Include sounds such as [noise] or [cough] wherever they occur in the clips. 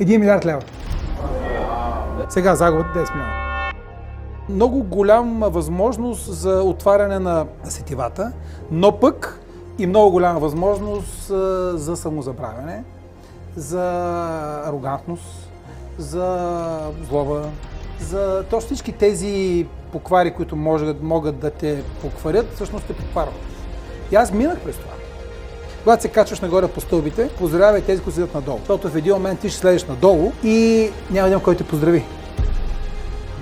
1 милиард лева. Сега загубата 10 милиона. Много голяма възможност за отваряне на сетивата, но пък и много голяма възможност за самозабравяне, за арогантност, за злоба, за точно всички тези поквари, които може, могат да те покварят, всъщност те покварват. И аз минах през това. Когато се качваш нагоре по стълбите, поздравявай тези, които седят надолу. Защото в един момент ти ще слезеш надолу и няма един, който те поздрави.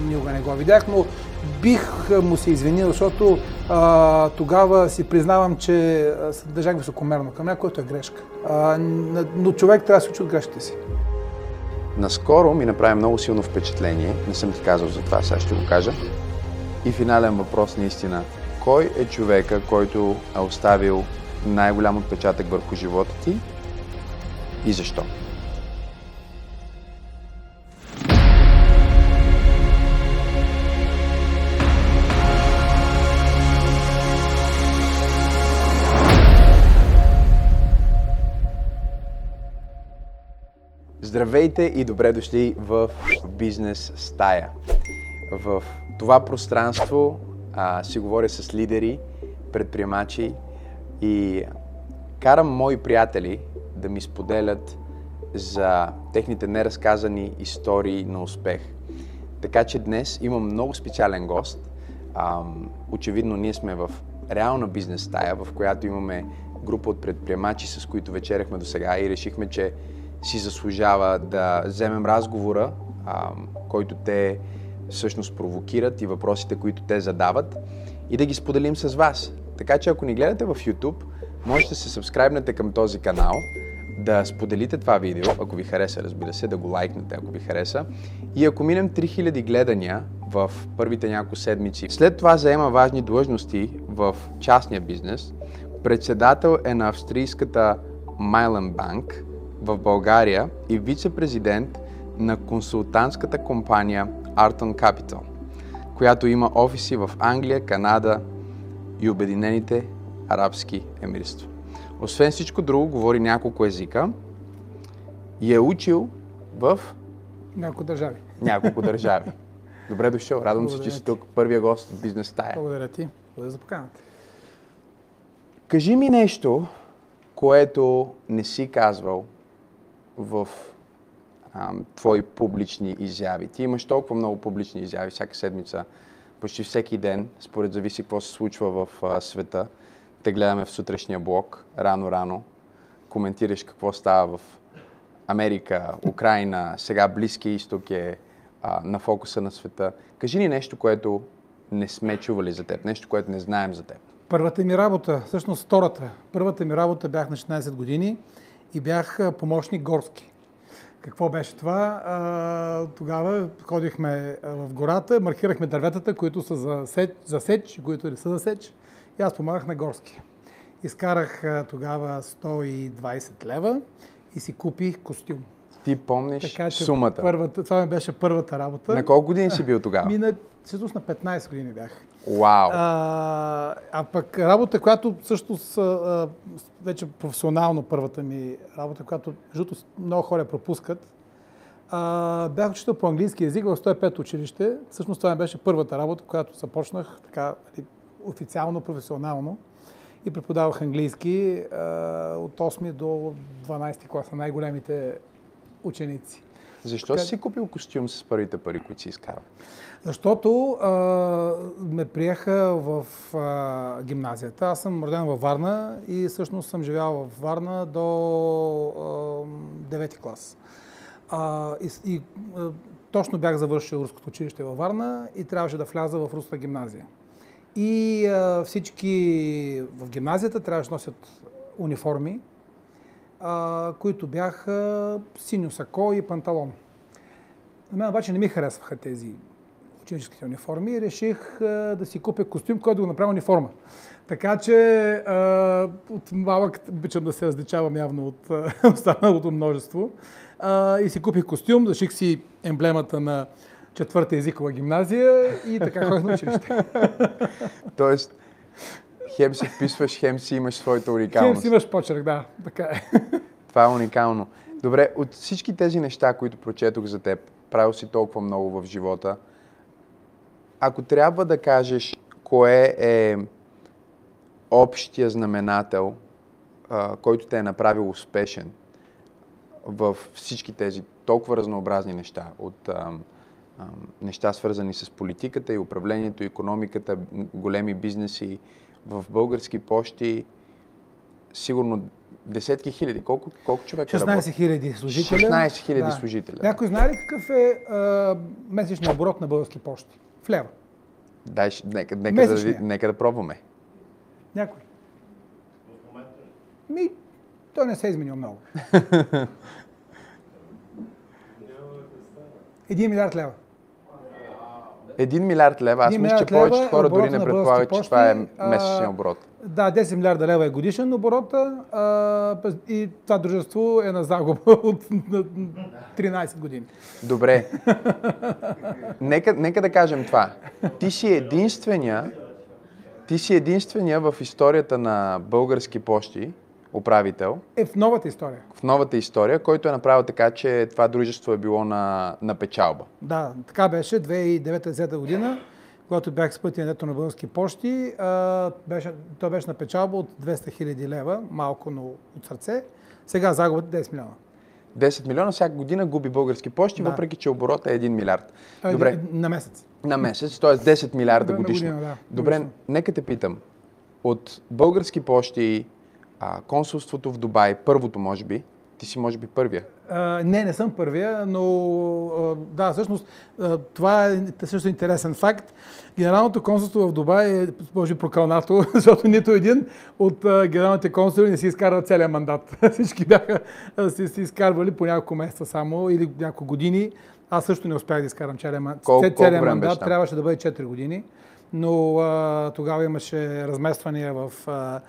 Никога не го видях, но бих му се извинил, защото а, тогава си признавам, че се държах високомерно към някой, което е грешка. А, но човек трябва да се учи от грешките си. Наскоро ми направи много силно впечатление, не съм ти казал за това, сега ще го кажа. И финален въпрос наистина. Кой е човека, който е оставил най-голям отпечатък върху живота ти и защо? Здравейте и добре дошли в Бизнес стая. В това пространство а, си говоря с лидери, предприемачи и карам мои приятели да ми споделят за техните неразказани истории на успех. Така че днес имам много специален гост. Очевидно ние сме в реална бизнес стая, в която имаме група от предприемачи, с които вечеряхме до сега и решихме, че си заслужава да вземем разговора, който те всъщност провокират и въпросите, които те задават и да ги споделим с вас. Така че ако ни гледате в YouTube, можете да се сабскрайбнете към този канал, да споделите това видео, ако ви хареса, разбира се, да го лайкнете, ако ви хареса. И ако минем 3000 гледания в първите няколко седмици, след това заема важни длъжности в частния бизнес. Председател е на австрийската Mylan Bank в България и вице-президент на консултантската компания Arton Capital, която има офиси в Англия, Канада и Обединените арабски емирства. Освен всичко друго, говори няколко езика и е учил в няколко държави. Няколко държави. [laughs] Добре дошъл. Радвам Благодаря се, че си тук. Първия гост в бизнес стая. Благодаря ти. Благодаря за поканата. Кажи ми нещо, което не си казвал в твои публични изяви. Ти имаш толкова много публични изяви всяка седмица, почти всеки ден, според зависи какво се случва в а, света. Те гледаме в сутрешния блок, рано-рано, коментираш какво става в Америка, Украина, сега Близкия изток е а, на фокуса на света. Кажи ни нещо, което не сме чували за теб, нещо, което не знаем за теб. Първата ми работа, всъщност втората, първата ми работа бях на 16 години и бях помощник горски. Какво беше това? А, тогава ходихме в гората, маркирахме дърветата, които са за сеч, за сеч които не са за сеч. И аз помагах на горски. Изкарах тогава 120 лева и си купих костюм. Ти помниш така, че сумата? Първата, това ми беше първата работа. На колко години си бил тогава? Мина, всъщност на 15 години бях. Вау! А, а пък работа, която също с, вече професионално първата ми работа, която жуто много хора пропускат, а, бях учител по английски язик в 105 училище. Всъщност това беше първата работа, която започнах така нали, официално, професионално и преподавах английски а, от 8 до 12 класа, най-големите ученици. Защо така... си купил костюм с първите пари, които си изкарал? Защото а, ме приеха в а, гимназията. Аз съм роден във Варна и всъщност съм живял в Варна до а, 9 клас. А, и, и а, точно бях завършил Руското училище във Варна и трябваше да вляза в Руската гимназия. И а, всички в гимназията трябваше да носят униформи, а, които бяха синьо сако и панталон. На мен обаче не ми харесваха тези ученическите униформи и реших а, да си купя костюм, който да го направя униформа. Така че а, от малък обичам да се различавам явно от [laughs] останалото множество. А, и си купих костюм, заших си емблемата на четвърта езикова гимназия и така ходих на училище. [laughs] Тоест, хем се вписваш, хем си имаш своята уникалност. Хем си имаш почерк, да, така е. [laughs] Това е уникално. Добре, от всички тези неща, които прочетох за теб, правил си толкова много в живота, ако трябва да кажеш кое е общия знаменател, а, който те е направил успешен в всички тези толкова разнообразни неща, от неща свързани с политиката и управлението, економиката, големи бизнеси, в български почти, сигурно десетки хиляди. Колко, колко човека 16 хиляди служители. 16 хиляди служители. Някой знае ли какъв е а, месечният оборот на български почти? В лева. Дай, нека, нека, да, ви- нека да пробваме. Някой. Ми, той не се е изменил много. [laughs] Един милиард лева. Един милиард лева. Аз мисля, че повечето хора дори не предполагат, че това е пощи. Месечен оборот. Да, 10 милиарда лева е годишен оборота а, и това дружество е на загуба [laughs] от на 13 години. Добре. нека, нека да кажем това. Ти си единствения, ти си единствения в историята на български почти, управител, Е в новата история. В новата история, който е направил така, че това дружество е било на, на печалба. Да, така беше 2009-2010 година, когато бях с пътя на български почти. А, беше, той беше на печалба от 200 хиляди лева, малко, но от сърце. Сега загубата е 10 милиона. 10 милиона всяка година губи български почти, Да. въпреки че оборота е 1 милиард. А, Добре, На месец. на месец, т.е. 10 милиарда годишно. година, да, Добре, годишно. нека те питам. От български почти, а, консулството в Дубай, първото може би, ти си може би първия. А, не, не съм първия, но а, да, всъщност а, това е също интересен факт. Генералното консулство в Дубай е, може прокълнато, [laughs] защото нито един от а, генералните консули не си изкарва целият мандат. [laughs] Всички бяха а, си, си изкарвали по няколко месеца само или няколко години. Аз също не успях да изкарам целият, Колко- целият мандат. беше? Трябваше да бъде 4 години, но а, тогава имаше размествания в а,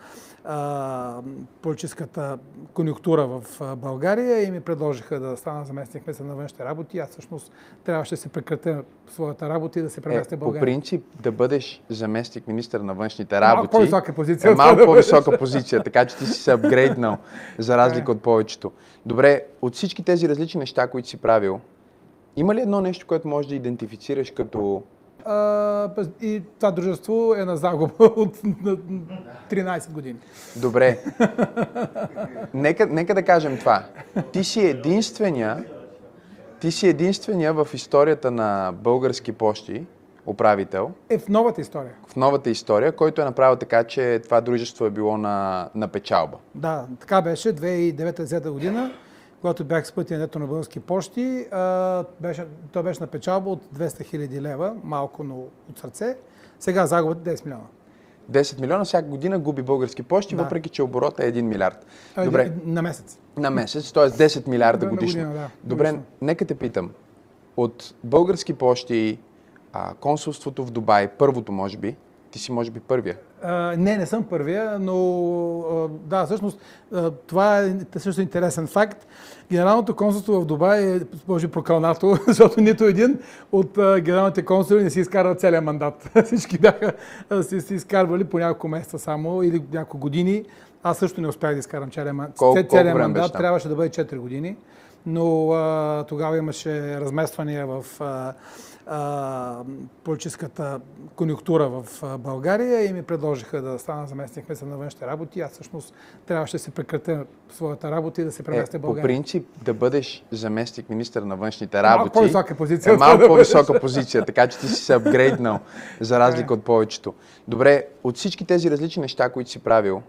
политическата конюнктура в България и ми предложиха да стана заместник министър на външните работи. Аз всъщност трябваше да се прекратя своята работа и да се преместя Е, в по България. принцип да бъдеш заместник министър на външните Малко работи. по-висока позиция. Е малко по-висока позиция, така че ти си се апгрейднал, за разлика от повечето. Добре, от всички тези различни неща, които си правил, има ли едно нещо, което можеш да идентифицираш като А, и това дружество е на загуба [laughs] от на 13 години. Добре. нека, нека да кажем това. Ти си единствения, ти си единствения в историята на български почти, управител, Е в новата история. в новата история, който е направил така, че това дружество е било на, на печалба. Да, така беше 2009-2010 година, когато бях с пътя нето на български почти. Беше, той беше на печалба от 200 хиляди лева, малко, но от сърце. Сега загубата е 10 милиона. 10 милиона всяка година губи български почти, Да. въпреки че оборота е 1 милиард. А, Добре, На месец. на месец, т.е. 10 милиарда На годишно. година, да, Добре, годишно. нека те питам. От български почти, а, консулството в Дубай, първото може би, ти си може би първия. Не, не съм първия, но да, всъщност това е също интересен факт. Генералното консулство в Дубай е, може би, прокълнато, [laughs] защото нито един от генералните консули не си изкарва целият мандат. [laughs] Всички бяха си, си изкарвали по няколко месеца само или няколко години. Аз също не успях да изкарам целият, мандат. Трябваше да бъде 4 години, но а, тогава имаше размествания в а, политическата конюнктура в България и ми предложиха да стана заместник министър на външните работи. Аз всъщност трябваше да се прекратя своята работа и да се преместя Е, в по България. принцип да бъдеш заместник министър на външните Малко работи. по-висока позиция. Е малко по-висока позиция, така че ти си се апгрейднал, за разлика от повечето. Добре, от всички тези различни неща, които си правил,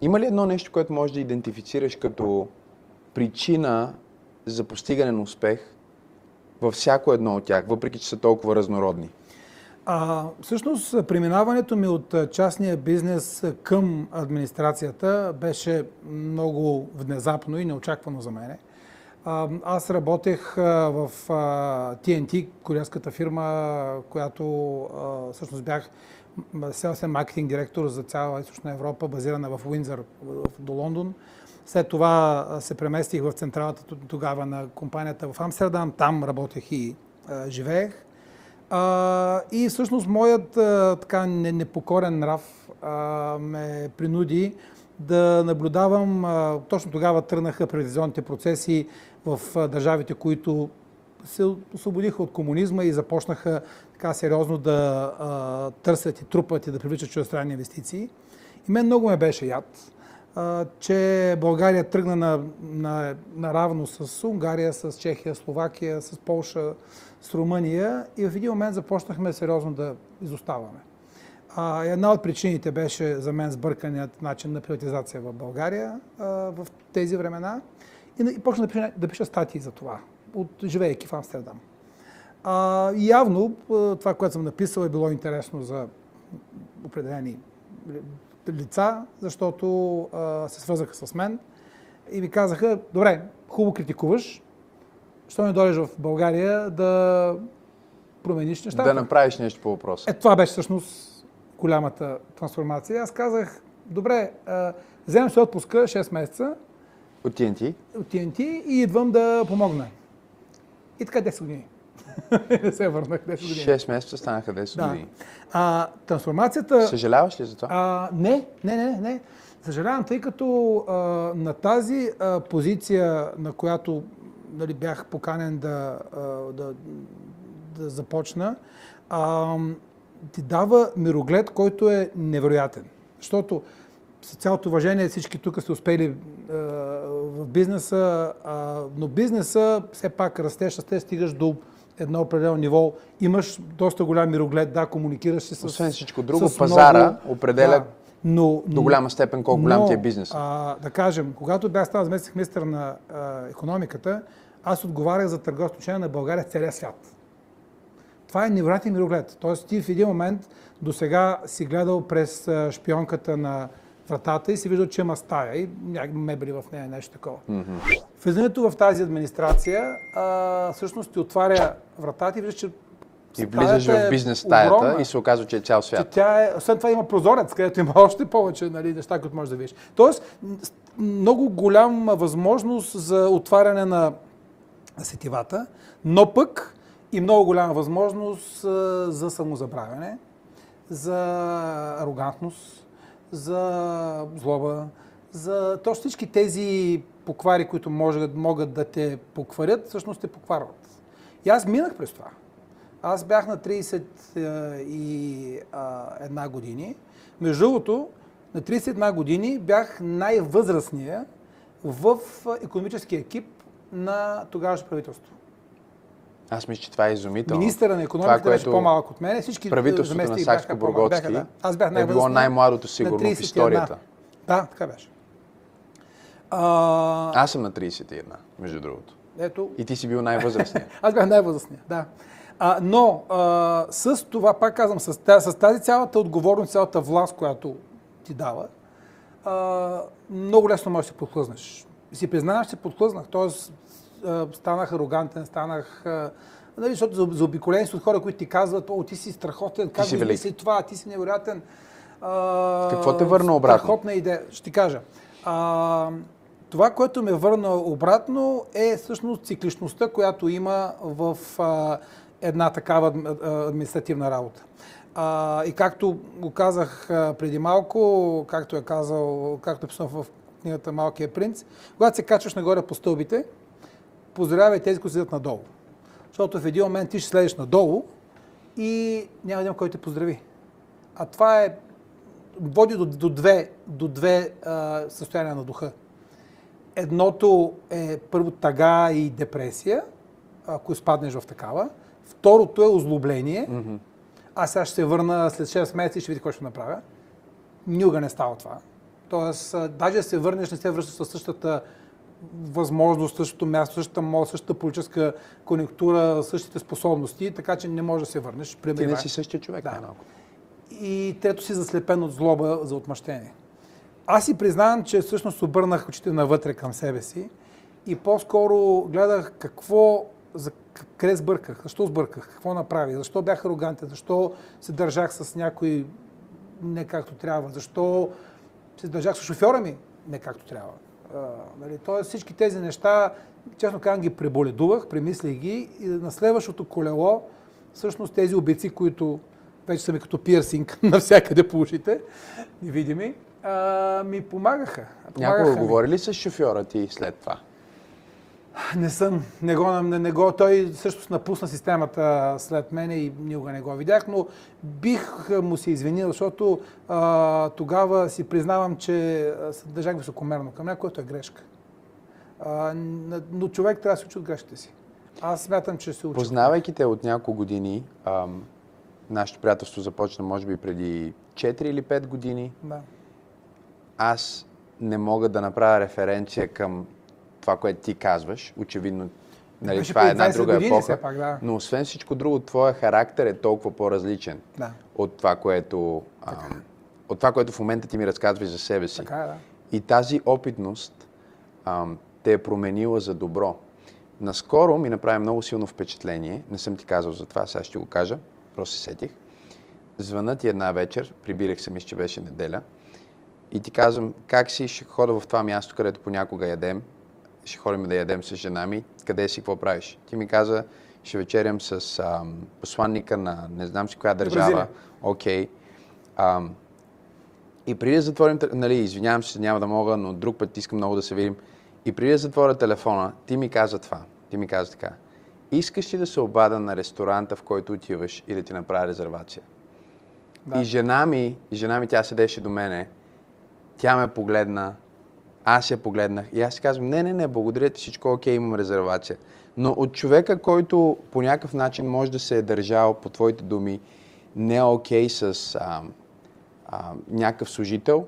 има ли едно нещо, което можеш да идентифицираш като причина за постигане на успех във всяко едно от тях, въпреки че са толкова разнородни? А, всъщност, преминаването ми от частния бизнес към администрацията беше много внезапно и неочаквано за мене. Аз работех в TNT, корейската фирма, която всъщност бях селсен маркетинг директор за цяла източна Европа, базирана в Уинзър, до Лондон. След това се преместих в централата тогава на компанията в Амстердам. Там работех и а, живеех. А, и всъщност моят а, така не- непокорен нрав а, ме принуди да наблюдавам, а, точно тогава тръгнаха приватизационните процеси в а, държавите, които се освободиха от комунизма и започнаха така сериозно да а, търсят и трупат и да привличат чуждестранни инвестиции. И мен много ме беше яд, че България тръгна на, на, наравно с Унгария, с Чехия, Словакия, с Полша, с Румъния и в един момент започнахме сериозно да изоставаме. А, една от причините беше за мен сбърканият начин на приватизация в България а, в тези времена. И, и почнах да пиша, да пиша статии за това, от живеейки в Амстердам. А, явно това, което съм написал е било интересно за определени лица, защото а, се свързаха с мен и ми казаха, добре, хубаво критикуваш, що не дойдеш в България да промениш нещата. Да направиш нещо по въпроса. Е, това беше всъщност голямата трансформация. Аз казах, добре, а, вземем се отпуска 6 месеца От TNT? от TNT и идвам да помогна. И така 10 години. [laughs] не се върнах 10 години. 6 месеца станаха 10 Да. години. А, трансформацията... Съжаляваш ли за това? А, не, не, не, не. Съжалявам, тъй като а, на тази а, позиция, на която нали, бях поканен да, а, да, да започна, а, ти дава мироглед, който е невероятен. Защото с цялото уважение всички тук сте успели а, в бизнеса, а, но бизнеса все пак растеш, растеш, стигаш до едно определено ниво. Имаш доста голям мироглед, да, комуникираш си с Освен всичко друго, с пазара много- определя да, но, до голяма степен колко голям но, ти е бизнесът. А, да кажем, когато бях стал заместник министър на а, економиката, аз отговарях за търговско отношение на България в целия свят. Това е невероятен мироглед. Тоест ти в един момент до сега си гледал през шпионката на вратата и си виждал, че има стая и някакви мебели в нея, нещо такова. Влизането в тази администрация а, всъщност ти отваря вратата и виждаш, че И влизаш в е бизнес стаята огромна и се оказва, че е цял че свят. тя е, освен това има прозорец, където има още повече нали, неща, които можеш да видиш. Тоест, много голяма възможност за отваряне на сетивата, но пък и много голяма възможност за самозабравяне, за арогантност, за злоба, за точно всички тези поквари, които може, могат да те покварят, всъщност те покварват. И аз минах през това. Аз бях на 31 години. Между другото, на 31 години бях най-възрастния в економическия екип на тогавашното правителство. Аз мисля, че това е изумително. Министъра на економиката Това, беше по-малък от мен. Всички Правителството на. Сакско-Бургоцки Бяха, да. Аз бях е било най-възрастният най-младото на сигурно в 31. историята. Да, така беше. А, Аз съм на 31, между другото. ето, И ти си бил най-възрастният. [laughs] Аз бях най-възрастния, да. А, но а, с това, пак казвам, с, та- с тази цялата отговорност, цялата власт, която ти дава, а, много лесно можеш да се подхлъзнеш. И си признаваш, че се подхлъзнах. Тоест, станах арогантен, станах... Нали, защото за, заобиколени си от хора, които ти казват, о, ти си страхотен, как си велик. измисли това, ти си невероятен. А, Какво те върна обратно? Страхотна идея. Ще ти кажа. А, това, което ме върна обратно е всъщност цикличността, която има в а, една такава административна работа. А, и както го казах а, преди малко, както е казал, както е писано в книгата Малкия принц, когато се качваш нагоре по стълбите, поздравявай тези, които седят надолу. Защото в един момент ти ще слезеш надолу и няма да има кой те поздрави. А това е води до, до две, до две а, състояния на духа. Едното е първо тъга и депресия, ако изпаднеш в такава. Второто е озлобление. Аз сега ще се върна след 6 месеца и ще видя какво ще направя. Никога не става това. Тоест, даже да се върнеш, не се връщаш със същата възможност, същото място, същата мода, същата политическа конъюнктура, същите способности, така че не можеш да се върнеш. Ти не Примерно. си същия човек, Да. най-малко. И трето си заслепен от злоба за отмъщение. Аз си признавам, че всъщност обърнах очите навътре към себе си и по-скоро гледах какво, за къде сбърках, защо сбърках, какво направих, защо бях арогантен, защо се държах с някой не както трябва, защо се държах с шофьора ми не както трябва. Нали, Тоест всички тези неща, честно казвам, ги преболедувах, премислих ги и на следващото колело, всъщност тези обици, които вече са ми като пирсинг [laughs] навсякъде по ушите, невидими, А, ми помагаха. Някога Помагаха ми. говори ли с шофьора ти след това? Не съм. Не го, не, не го, той също напусна системата след мене и никога не го видях, но бих му се извинил, защото а, тогава си признавам, че се държах високомерно към него, което е грешка. А, но човек трябва да се учи от грешките си. Аз смятам, че се учи. Познавайки те от няколко години, ам, нашето приятелство започна може би преди 4 или 5 години, Да. аз не мога да направя референция към това, което ти казваш. Очевидно, нали, Беше това е една 20 друга години епоха. пак, да. Но освен всичко друго, твоя характер е толкова по-различен Да. от това, което, ам, от това, което в момента ти ми разказваш за себе си. Така е, да. И тази опитност ам, те е променила за добро. Наскоро ми направи много силно впечатление, не съм ти казал за това, сега ще го кажа, просто се сетих. Звъна ти една вечер, прибирах се, мисля, че беше неделя, и ти казвам, как си, ще хода в това място, където понякога ядем, ще ходим да ядем с жена ми, къде си, какво правиш? Ти ми каза, ще вечерям с ам, посланника на не знам си коя държава. Окей. Ам, и преди да затворим, нали, извинявам се, няма да мога, но друг път искам много да се видим. И преди да затворя телефона, ти ми каза това. Ти ми каза така. Искаш ли да се обада на ресторанта, в който отиваш и да ти направя резервация? Да. И жена ми, жена ми, тя седеше до мене, тя ме погледна, аз я погледнах и аз си казвам, не, не, не, благодаря ти, всичко е окей, имам резервация. Но от човека, който по някакъв начин може да се е държал по твоите думи, не е окей с а, а, някакъв служител,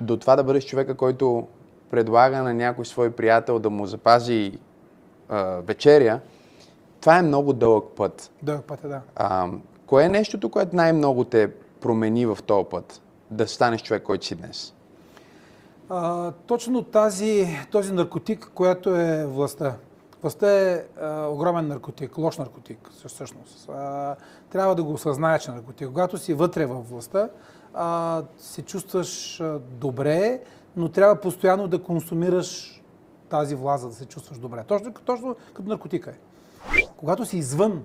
до това да бъдеш човека, който предлага на някой свой приятел да му запази а, вечеря, това е много дълъг път. Дълъг път е, да. А, кое е нещото, което най-много те промени в този път? Да станеш човек, който си днес? А, точно тази, този наркотик, който е властта. Властта е а, огромен наркотик, лош наркотик всъщност. А, трябва да го осъзнаеш, че е наркотик. Когато си вътре във властта, а, се чувстваш добре, но трябва постоянно да консумираш тази власт, за да се чувстваш добре. Точно, точно като наркотика е. Когато си извън,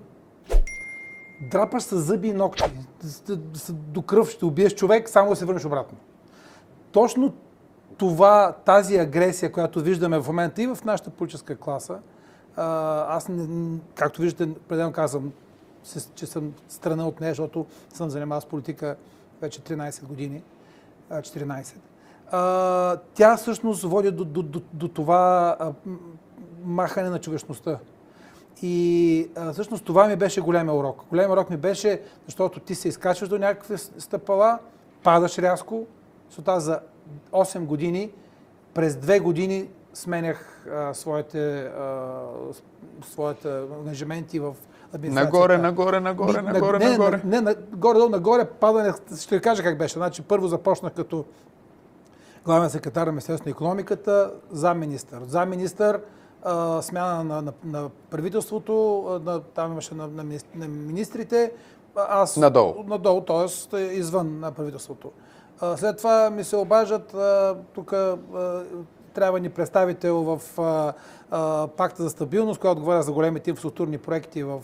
драпаш с зъби и ногти, до кръв ще убиеш човек, само да се върнеш обратно точно това, тази агресия, която виждаме в момента и в нашата политическа класа, аз, както виждате, пределно казвам, че съм страна от нея, защото съм занимавал с политика вече 13 години, а, 14. А, тя всъщност води до, до, до, до това махане на човечността. И всъщност това ми беше големия урок. Големия урок ми беше, защото ти се изкачваш до някакви с- стъпала, падаш рязко, аз за 8 години, през 2 години сменях а, своите, а, своите ангажименти в администрацията. Нагоре, нагоре, нагоре, Ми, нагоре, не, нагоре. Не, не, горе-долу нагоре падане, ще ви кажа как беше. Значи първо започнах като главен секретар на Министерството на економиката, замминистър. Замминистър а, смяна на, на, на правителството, на, там имаше на, на, министр- на министрите, аз Надолу. надолу, т.е. извън на правителството. След това ми се обаждат, тук трябва ни представител в пакта за стабилност, който отговаря за големите инфраструктурни проекти в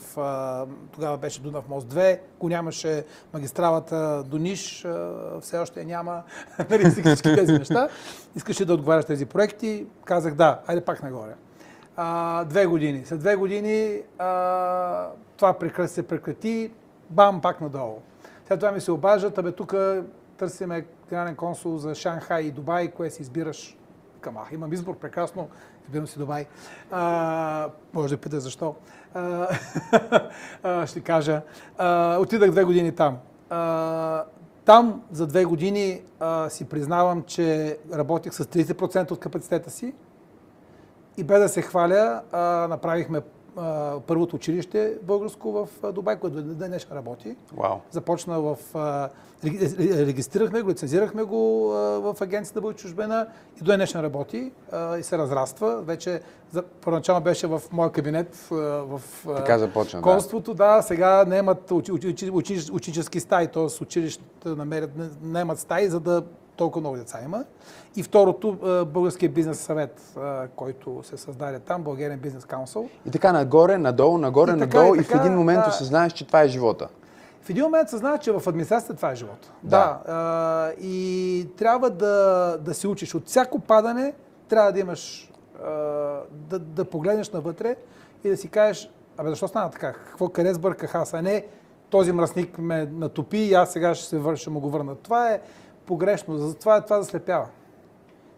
тогава беше Дунав мост 2, го нямаше магистралата до Ниш, все още няма, [laughs] нали, всички тези неща. Искаше да отговаряш тези проекти, казах да, айде пак нагоре. Две години. След две години това се прекрати, бам, пак надолу. След това ми се обаждат, абе тук търсиме генерален консул за Шанхай и Дубай, кое си избираш? Към, ах, имам избор, прекрасно, избирам си Дубай. А, може да питаш защо. А, [laughs] а, ще кажа. А, отидах две години там. А, там за две години а, си признавам, че работих с 30% от капацитета си. И без да се хваля, а, направихме а, първото училище българско в Дубай, което до днес работи. Вау. Започна в... а, регистрирахме го, лицензирахме го а, в агенцията Бъл чужбена и до днешна работи а, и се разраства. Вече за, първоначално беше в моя кабинет а, в а, Така започна, да. конството, да. Сега наемат учи, учи, учи, ученически стаи, т.е. училищата намерят, наемат стаи, за да толкова много деца има. И второто, а, Българския бизнес съвет, а, който се създаде там, Българен бизнес каунсъл. И така нагоре, надолу, нагоре, И така, надолу и и в така, един момент да. осъзнаеш, че това е живота. В един момент съзнаваш, че в администрацията това е живота. Да. а, и трябва да, да се учиш. От всяко падане трябва да имаш, да, да погледнеш навътре и да си кажеш, абе защо стана така? Какво къде сбърках аз? А не този мръсник ме натопи и аз сега ще, се вър, ще му го върна. Това е погрешно. Затова това заслепява.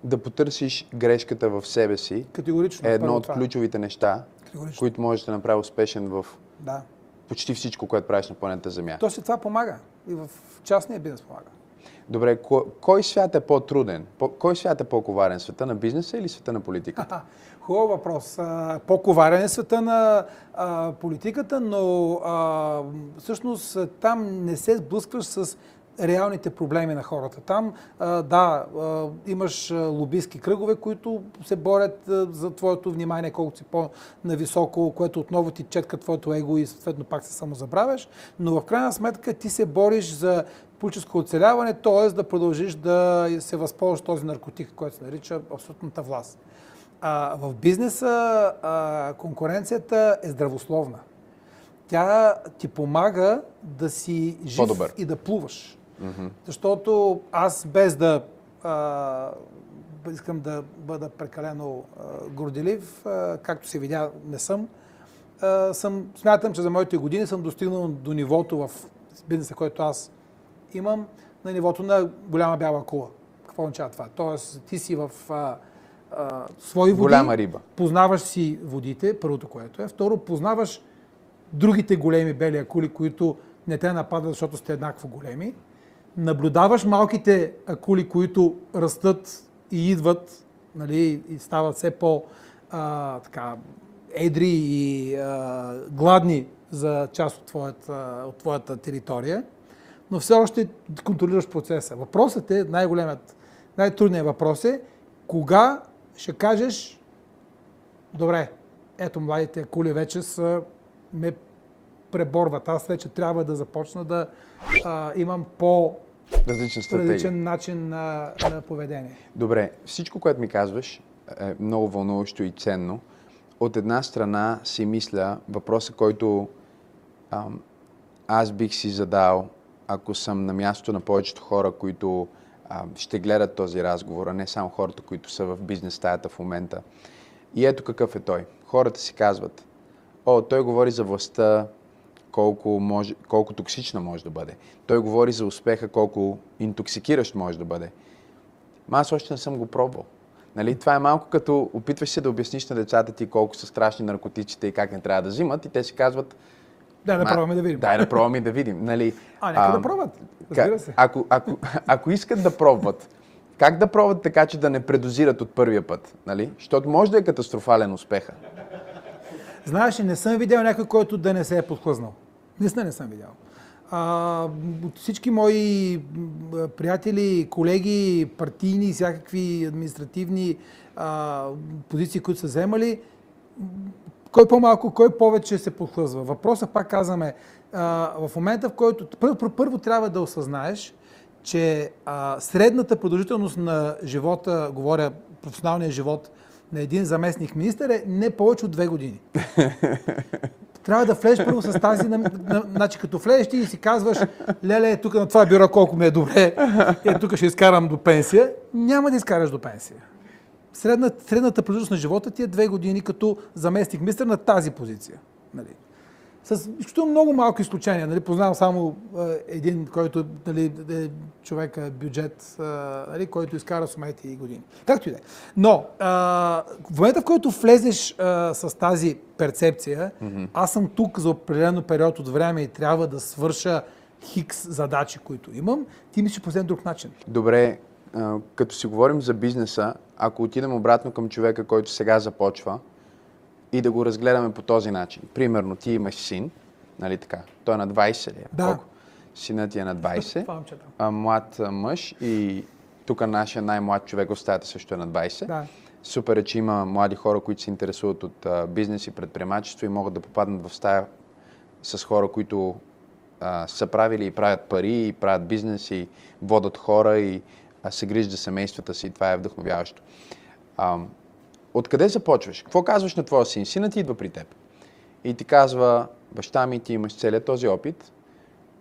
Да потърсиш грешката в себе си Категорично. е едно от това. ключовите неща, Категорично. които можеш да направи успешен в Да. почти всичко, което правиш на планета Земя. То си това помага. И в частния бизнес помага. Добре, кой, кой свят е по-труден? По, кой свят е по-коварен? Света на бизнеса или света на политиката? Хубав въпрос. По-коварен е света на а, политиката, но а, всъщност там не се сблъскваш с реалните проблеми на хората. Там, да, имаш лобистки кръгове, които се борят за твоето внимание, колкото си по-нависоко, което отново ти четка твоето его и съответно пак се самозабравяш. Но в крайна сметка ти се бориш за политическо оцеляване, т.е. да продължиш да се възползваш този наркотик, който се нарича абсолютната власт. А, в бизнеса а, конкуренцията е здравословна. Тя ти помага да си жив По-добър. и да плуваш. Защото аз без да а, искам да бъда прекалено а, горделив, а, както се видя, не съм, а, съм, смятам, че за моите години съм достигнал до нивото в бизнеса, който аз имам, на нивото на голяма бяла кула. Какво означава това? Тоест, ти си в а, а, свои води, Голяма риба. познаваш си водите, първото което е. Второ, познаваш другите големи бели акули, които не те нападат, защото сте еднакво големи. Наблюдаваш малките акули, които растат и идват нали, и стават все по а, така, едри и а, гладни за част от твоята, от твоята територия, но все още контролираш процеса. Въпросът е, най-големият, най-трудният въпрос е, кога ще кажеш, добре, ето младите кули вече са, ме преборват. Аз вече трябва да започна да а, имам по стратегия. различен начин на, на поведение. Добре, всичко, което ми казваш е много вълнуващо и ценно. От една страна си мисля въпроса, който ам, аз бих си задал, ако съм на място на повечето хора, които ам, ще гледат този разговор, а не само хората, които са в бизнес стаята в момента. И ето какъв е той. Хората си казват, о, той говори за властта, колко, може, колко токсична може да бъде. Той говори за успеха, колко интоксикиращ може да бъде. Ма аз още не съм го пробвал. Нали? Това е малко като опитваш се да обясниш на децата ти колко са страшни наркотиците и как не трябва да взимат и те си казват Да, да «Ма, пробваме да видим. Дай да пробваме да видим. Нали? А, нека да пробват. Разбира се. Ако, ако, ако искат да пробват, как да пробват така, че да не предозират от първия път? Нали? Защото може да е катастрофален успеха. Знаеш, ли, не съм видял някой, който да не се е подхлъзнал. Наистина не съм видял. А, от всички мои приятели, колеги, партийни, всякакви административни а, позиции, които са вземали, кой по-малко, кой повече се подхлъзва. Въпросът, пак казваме, а, в момента, в който първо, първо трябва да осъзнаеш, че а, средната продължителност на живота, говоря професионалния живот, на един заместник министър е не повече от две години. [laughs] Трябва да влезеш първо с тази, на, на, значи като влезеш ти и си казваш, леле, тук на това бюро колко ми е добре, е, тук ще изкарам до пенсия. Няма да изкараш до пенсия. Средна, средната продължителност на живота ти е две години като заместник министър на тази позиция. Нали? С изключително много малко изключения. Нали? Познавам само а, един, който нали, е човека бюджет, а, нали, който изкара сумети и години. Както и да е. Но а, в момента, в който влезеш а, с тази перцепция, mm-hmm. аз съм тук за определено период от време и трябва да свърша хикс задачи, които имам, ти мислиш по друг начин. Добре, а, като си говорим за бизнеса, ако отидем обратно към човека, който сега започва и да го разгледаме по този начин. Примерно, ти имаш син, нали така? Той е на 20 ли е? Да. Колко? Синът ти е на 20, Това момчета. а, млад мъж и тук нашия най-млад човек в стаята също е на 20. Да. Супер е, че има млади хора, които се интересуват от а, бизнес и предприемачество и могат да попаднат в стая с хора, които а, са правили и правят пари, и правят бизнес, и водят хора, и а, се грижат за семействата си. Това е вдъхновяващо. А, откъде започваш? Какво казваш на твоя син? Синът ти идва при теб. И ти казва, баща ми, ти имаш целият този опит,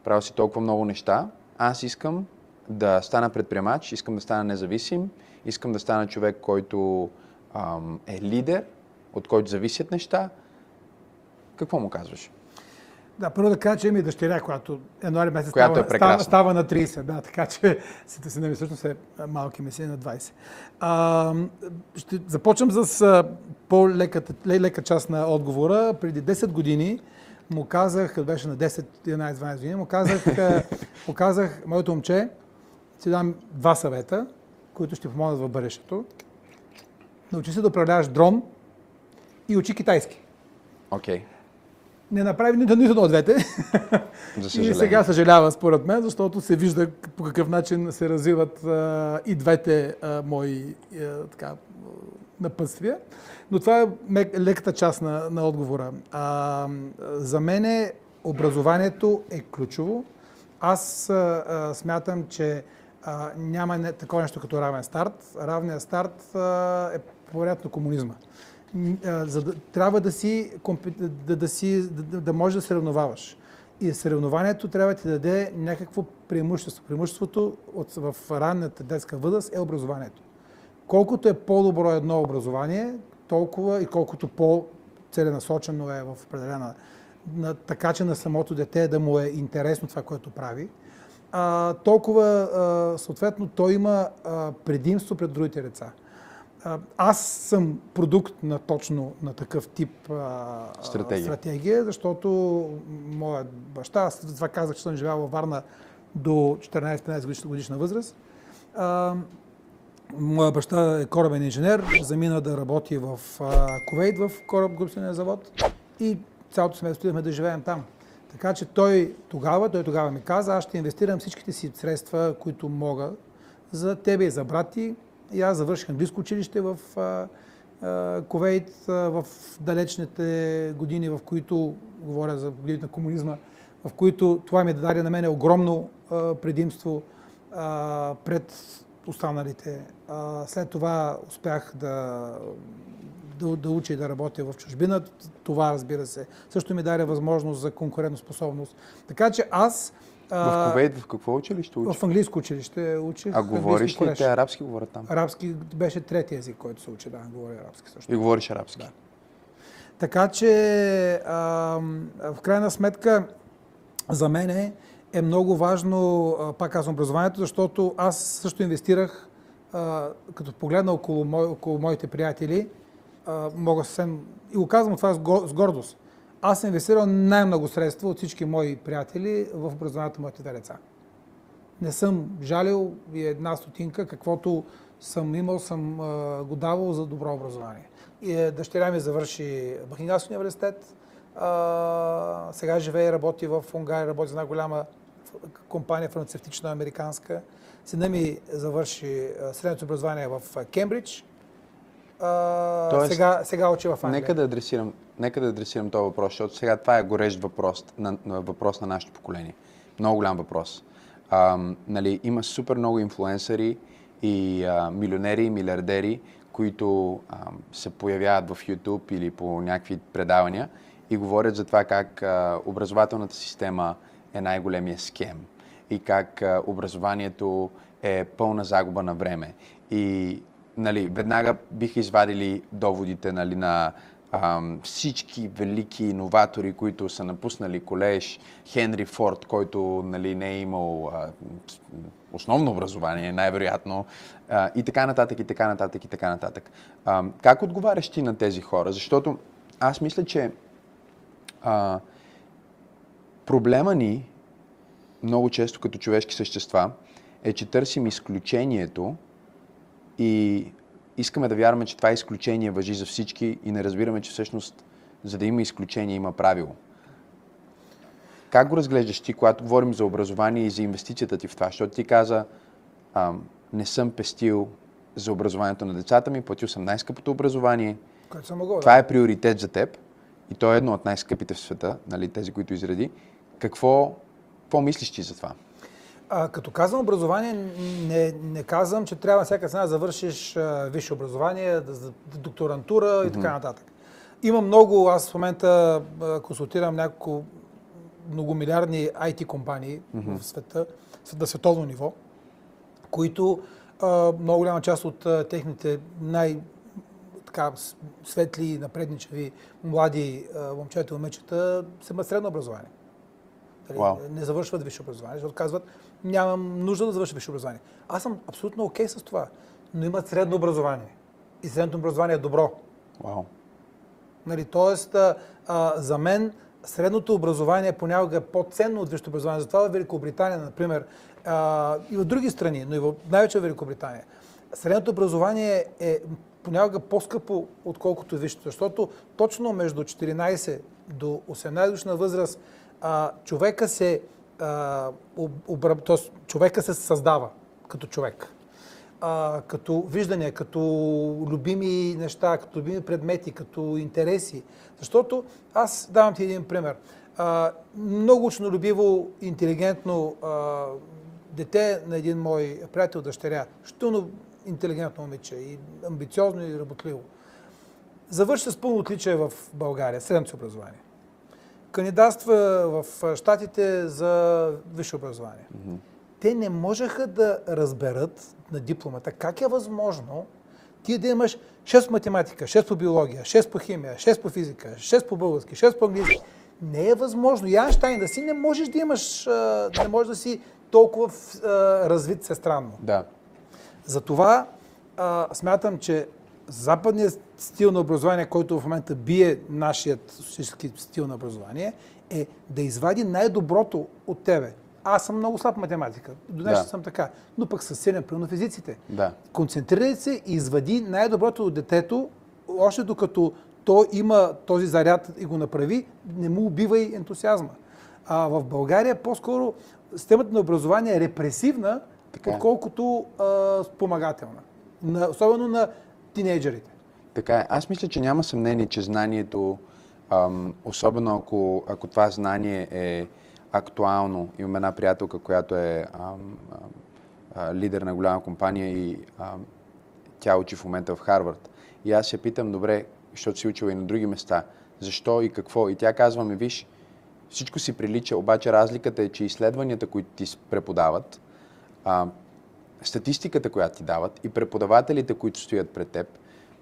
правил си толкова много неща, аз искам да стана предприемач, искам да стана независим, искам да стана човек, който ам, е лидер, от който зависят неща. Какво му казваш? Да, първо да кажа, че има и дъщеря, която януари месец Която става, е прекрасна. става, става на 30, да, така че [laughs] сите си всъщност е малки меси на 20. А, ще започнем с а, по-леката лека част на отговора. Преди 10 години му казах, беше на 10, 11, 12 години, му казах, [laughs] му казах, моето момче, ти дам два съвета, които ще помогнат в бъдещето. Научи се да управляваш дрон и учи китайски. Окей. Не направи нито нито едно от двете. [laughs] И сега съжалява според мен, защото се вижда по какъв начин се развиват а, и двете а, мои а, така, напътствия. Но това е мек- леката част на, на отговора. А, за мен образованието е ключово. Аз а, а, смятам, че а, няма не, такова нещо като равен старт. Равният старт а, е по-вероятно комунизма. За да, трябва да си, да, да, си да, да- можеш да съревноваваш. И съревнованието трябва да ти даде някакво преимущество. Преимуществото от, в ранната детска възраст е образованието. Колкото е по-добро едно образование, толкова и колкото по-целенасочено е в определена, на, така че на самото дете да му е интересно това, което прави, а, толкова а, съответно той има а, предимство пред другите деца. Аз съм продукт на точно на такъв тип а, Стратегия. стратегия, защото моят баща, аз това казах, че съм живял във Варна до 14-15 годишна, годишна възраст. А, Моя баща е корабен инженер, замина да работи в а, Кувейт, в кораб завод и цялото семейство идваме да живеем там. Така че той тогава, той тогава ми каза, аз ще инвестирам всичките си средства, които мога за тебе и за брати. И аз завърших английско училище в а, в далечните години, в които, говоря за годините на комунизма, в които това ми даде на мен огромно предимство пред останалите. След това успях да, да, да уча и да работя в чужбина. Това, разбира се, също ми даде възможност за конкурентоспособност. Така че аз В Ковейт в какво училище учиш? в английско училище учих. А говориш ли? Те арабски говорят там. Арабски беше третия език, който се учи. Да, говоря арабски също. И говориш арабски. Да. Така че, а, в крайна сметка, за мен е много важно, пак казвам, образованието, защото аз също инвестирах, а, като погледна около, мой, около моите приятели, а, мога съвсем, и го казвам това с гордост, аз съм инвестирал най-много средства от всички мои приятели в образованието на моите две деца. Не съм жалил и една стотинка, каквото съм имал, съм а, го давал за добро образование. И, е, дъщеря ми завърши Бахингарски университет, а, сега живее и работи в Унгария, работи за една голяма компания фармацевтична американска. Сина ми завърши средното образование в Кембридж. А, Тоест, сега, сега учи в Англия. Нека да адресирам, нека да адресирам този въпрос, защото сега това е горещ въпрос на, на въпрос на нашето поколение. Много голям въпрос. Ам, нали, има супер много инфлуенсъри и а, милионери и милиардери, които ам, се появяват в YouTube или по някакви предавания и говорят за това как а, образователната система е най-големия скем и как а, образованието е пълна загуба на време. И нали, веднага биха извадили доводите нали, на всички велики иноватори, които са напуснали колеж, Хенри Форд, който нали, не е имал а, основно образование, най-вероятно, а, и така нататък, и така нататък, и така нататък. Ам, как отговаряш ти на тези хора? Защото аз мисля, че а, проблема ни много често като човешки същества е, че търсим изключението и искаме да вярваме, че това изключение въжи за всички и не разбираме, че всъщност за да има изключение има правило. Как го разглеждаш ти, когато говорим за образование и за инвестицията ти в това? Защото ти каза, ам, не съм пестил за образованието на децата ми, платил съм най-скъпото образование. Което съм могъл. Това е приоритет за теб и то е едно от най-скъпите в света, нали, тези, които изреди. Какво, какво мислиш ти за това? А, като казвам образование, не, не казвам, че трябва всяка цена да завършиш а, висше образование, да, за докторантура и така нататък. Има много, аз в момента а, консултирам няколко многомилиардни IT компании mm-hmm. в света, на световно ниво, които а, много голяма част от а, техните най- така, светли, напредничави, млади а, момчета и момичета са имат средно образование. Wow. Нали, не завършват висше образование, защото казват, нямам нужда да завърша висше образование. Аз съм абсолютно окей okay с това, но имат средно образование. И средното образование е добро. Wow. Нали, тоест, а, а, за мен средното образование понякога е по-ценно от висшето образование. Затова в Великобритания, например, а, и в други страни, но и в, най-вече в Великобритания, средното образование е понякога по-скъпо, отколкото висшето, защото точно между 14 до 18 годишна възраст а, човека се т.е. човека се създава като човек. А, като виждания, като любими неща, като любими предмети, като интереси. Защото аз давам ти един пример. А, много учнолюбиво, интелигентно а, дете на един мой приятел, дъщеря, щуно интелигентно момиче и амбициозно и работливо. Завърши с пълно отличие в България, средното образование кандидатства в Штатите за висше образование. Mm-hmm. Те не можеха да разберат на дипломата как е възможно ти да имаш 6 по математика, 6 по биология, 6 по химия, 6 по физика, 6 по български, 6 по английски. Не е възможно. И Айнштайн да си не можеш да имаш, не можеш да си толкова развит странно. Да. Затова а, смятам, че западният стил на образование, който в момента бие нашият социалистически стил на образование, е да извади най-доброто от тебе. Аз съм много слаб математика. До днес да. съм така. Но пък със силен на физиците. Да. Концентрирай се и извади най-доброто от детето, още докато то има този заряд и го направи, не му убивай ентусиазма. А в България по-скоро системата на образование е репресивна, така. Е. отколкото а, спомагателна. На, особено на тинейджерите. Така е. Аз мисля, че няма съмнение, че знанието, ам, особено ако, ако това знание е актуално. Имам една приятелка, която е ам, ам, лидер на голяма компания и ам, тя учи в момента в Харвард. И аз се питам, добре, защото си учила и на други места, защо и какво? И тя казва ми, виж, всичко си прилича, обаче разликата е, че изследванията, които ти преподават, а, статистиката, която ти дават и преподавателите, които стоят пред теб,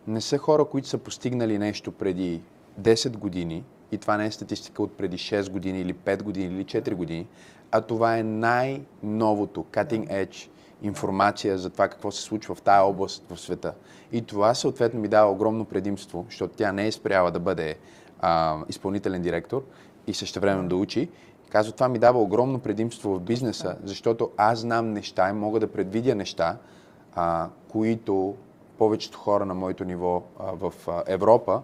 не са хора, които са постигнали нещо преди 10 години и това не е статистика от преди 6 години или 5 години или 4 години, а това е най-новото, cutting edge информация за това какво се случва в тая област в света. И това съответно ми дава огромно предимство, защото тя не е спряла да бъде а, изпълнителен директор и също време да учи. Казва, това ми дава огромно предимство в бизнеса, защото аз знам неща и мога да предвидя неща, а, които повечето хора на моето ниво а, в а, Европа,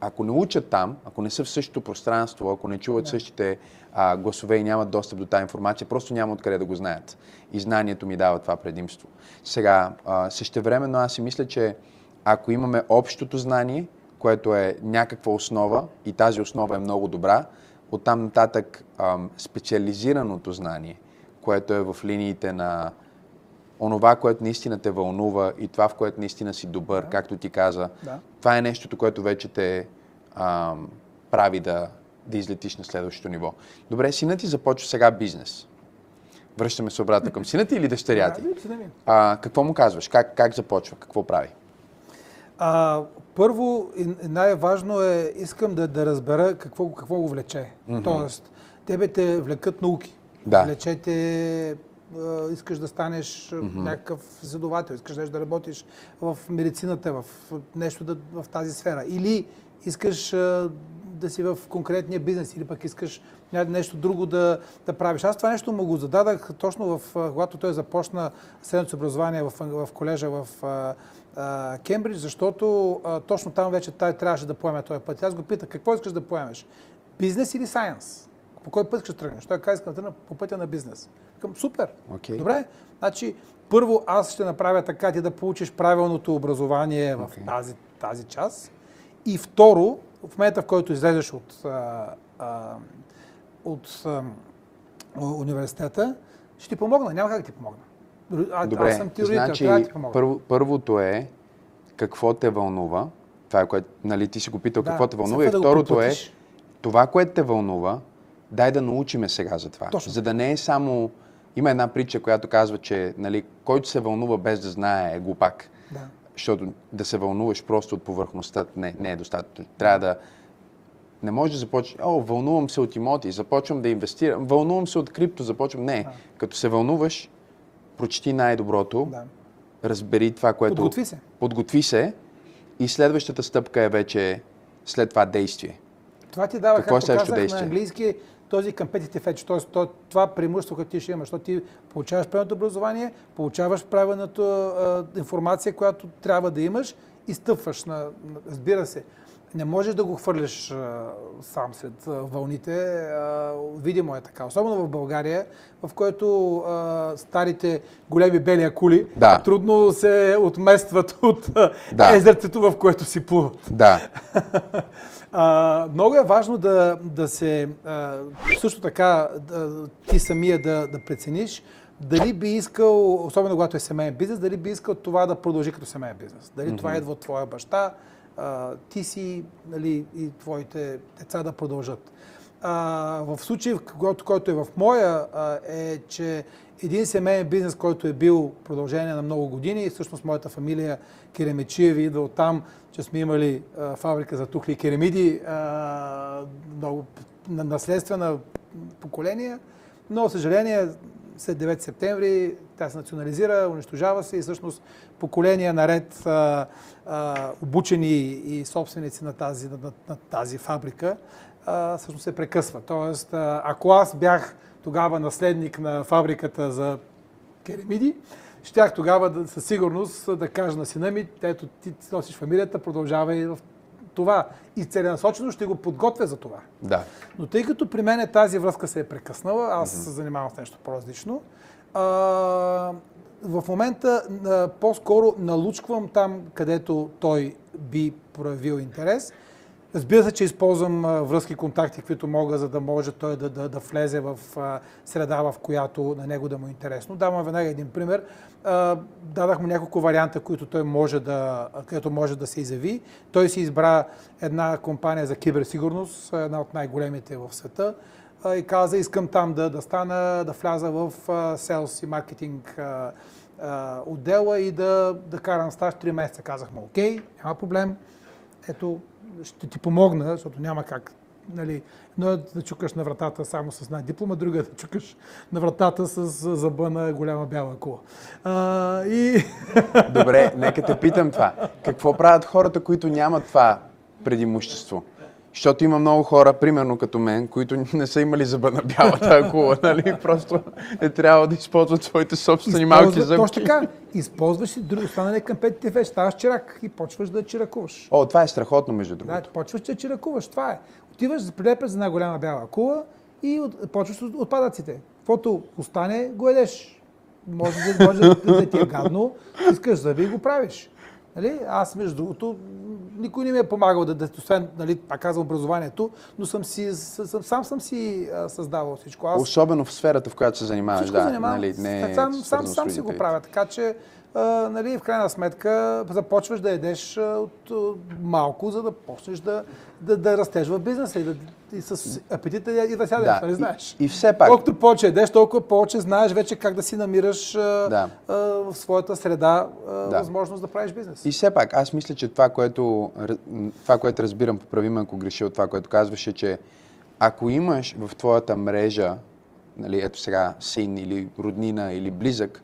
ако не учат там, ако не са в същото пространство, ако не чуват да. същите а, гласове и нямат достъп до тази информация, просто няма откъде да го знаят. И знанието ми дава това предимство. Сега, а, същевременно аз си мисля, че ако имаме общото знание, което е някаква основа и тази основа е много добра, Оттам нататък ам, специализираното знание, което е в линиите на онова, което наистина те вълнува и това, в което наистина си добър, да. както ти каза, да. това е нещото, което вече те ам, прави да, да излетиш на следващото ниво. Добре, синът ти започва сега бизнес. Връщаме се обратно към сина ти или дъщеря ти? А, какво му казваш? Как, как започва? Какво прави? А, първо, най-важно е, искам да, да разбера какво, какво го влече. Mm-hmm. Тоест, тебе те влекат науки. Да. Влечете, искаш да станеш mm-hmm. някакъв задовател, искаш да работиш в медицината, в нещо да, в тази сфера. Или искаш да си в конкретния бизнес, или пък искаш нещо друго да, да правиш. Аз това нещо му го зададах точно в, когато той започна средното образование в, в колежа в Кембридж, защото а, точно там вече той трябваше да поеме този път. Аз го питах, какво искаш да поемеш? Бизнес или сайенс? По кой път ще тръгнеш? Той каза, искам да тръгна по пътя на бизнес. Към супер. Okay. Добре. Значи, първо аз ще направя така ти да получиш правилното образование в okay. тази, тази част. И второ, в момента в който излезеш от, а, а, от а, университета, ще ти помогна. Няма как да ти помогна. А, Добре, аз съм ти значи, да ти първо, първото е какво те вълнува. Това е което, нали, ти си го питал да, какво те вълнува. И второто да е това, което те вълнува, дай да научиме сега за това. Точно. За да не е само... Има една притча, която казва, че нали, който се вълнува без да знае е глупак. Да. Защото да се вълнуваш просто от повърхността не, не е достатъчно. Трябва да... Не може да започнеш, о, вълнувам се от имоти, започвам да инвестирам, вълнувам се от крипто, започвам... Не, като се вълнуваш, прочети най-доброто, Да. разбери това, което... Подготви се. Подготви се и следващата стъпка е вече след това действие. Това ти дава, Какво е както казах действие? на английски, този competitive edge, т.е. това преимущество, което ти ще имаш, защото ти получаваш правилното образование, получаваш правилната информация, която трябва да имаш и стъпваш на разбира се. Не можеш да го хвърляш сам след вълните. Видимо е така. Особено в България, в което а, старите големи бели акули Да. трудно се отместват от Да. езерцето, в което си плуват. Да, [laughs] А, много е важно да, да се, а, също така, да, ти самия да, да прецениш дали би искал, особено когато е семейен бизнес, дали би искал това да продължи като семейен бизнес. Дали това идва от твоя баща, ти си нали, и твоите деца да продължат. А, в случай, който, който е в моя, а, е, че един семейен бизнес, който е бил продължение на много години, всъщност моята фамилия Керемечиеви идва от там, че сме имали а, фабрика за тухли и керамиди, много на- наследствена поколения, но, съжаление, след 9 септември тя се национализира, унищожава се и всъщност поколения наред а, а, обучени и собственици на тази, на, на, на тази фабрика а, всъщност се прекъсва. Тоест, ако аз бях тогава наследник на фабриката за керамиди, щях тогава да, със сигурност да кажа на сина ми, ето ти носиш фамилията, продължава и в това. И целенасочено ще го подготвя за това. да. Но тъй като при мен тази връзка се е прекъснала, аз се занимавам с нещо по-различно, в момента по-скоро налучквам там, където той би проявил интерес. Разбира се, че използвам връзки, контакти, които мога, за да може той да, да, да влезе в среда, в която на него да му е интересно. Давам веднага един пример. А, дадах му няколко варианта, които той може да, където може да се изяви. Той си избра една компания за киберсигурност, една от най-големите в света и каза, искам там да, да стана, да вляза в sales и маркетинг отдела и да, да карам стаж 3 месеца. Казах му, окей, няма проблем. Ето, ще ти помогна, защото няма как. Нали, едно е да чукаш на вратата само с една диплома, друга е да чукаш на вратата с зъба на голяма бяла кула. А, и Добре, нека те питам това. Какво правят хората, които нямат това предимущество? Защото има много хора, примерно като мен, които не са имали зъба на бялата [laughs] акула, нали? Просто е трябва да използват своите собствени малки използва- зъбки. Точно така. Използваш и друг, останали компетитив вече, ставаш чирак и почваш да чиракуваш. О, това е страхотно, между Да, другото. почваш да чиракуваш, това е. Отиваш, прилепяш за една голяма бяла кула и от, почваш от отпадъците. Каквото остане, го едеш. Може да, може да, да ти е гадно, искаш зъби и го правиш. Нали? Аз, между другото, никой не ми е помагал да, да освен, нали, пак казвам, образованието, но съм си, съм, сам съм си а, създавал всичко. Аз Особено в сферата, в която се занимаваш, да. занимавам. Нали, не сам, сам, сам си го правя. Така че, а, нали, в крайна сметка, започваш да едеш от малко, за да почнеш да, да, да растеш в бизнеса и, да, и с апетита и да сядеш, Да, нали и- знаеш. и все пак- Колкото повече едеш, толкова повече знаеш вече как да си намираш Да. а, в своята среда а, Да. възможност да правиш бизнес. И все пак, аз мисля, че това, което, това, което разбирам, поправи ме, ако греша от това, което казваше, че ако имаш в твоята мрежа, нали, ето сега, син или роднина или близък,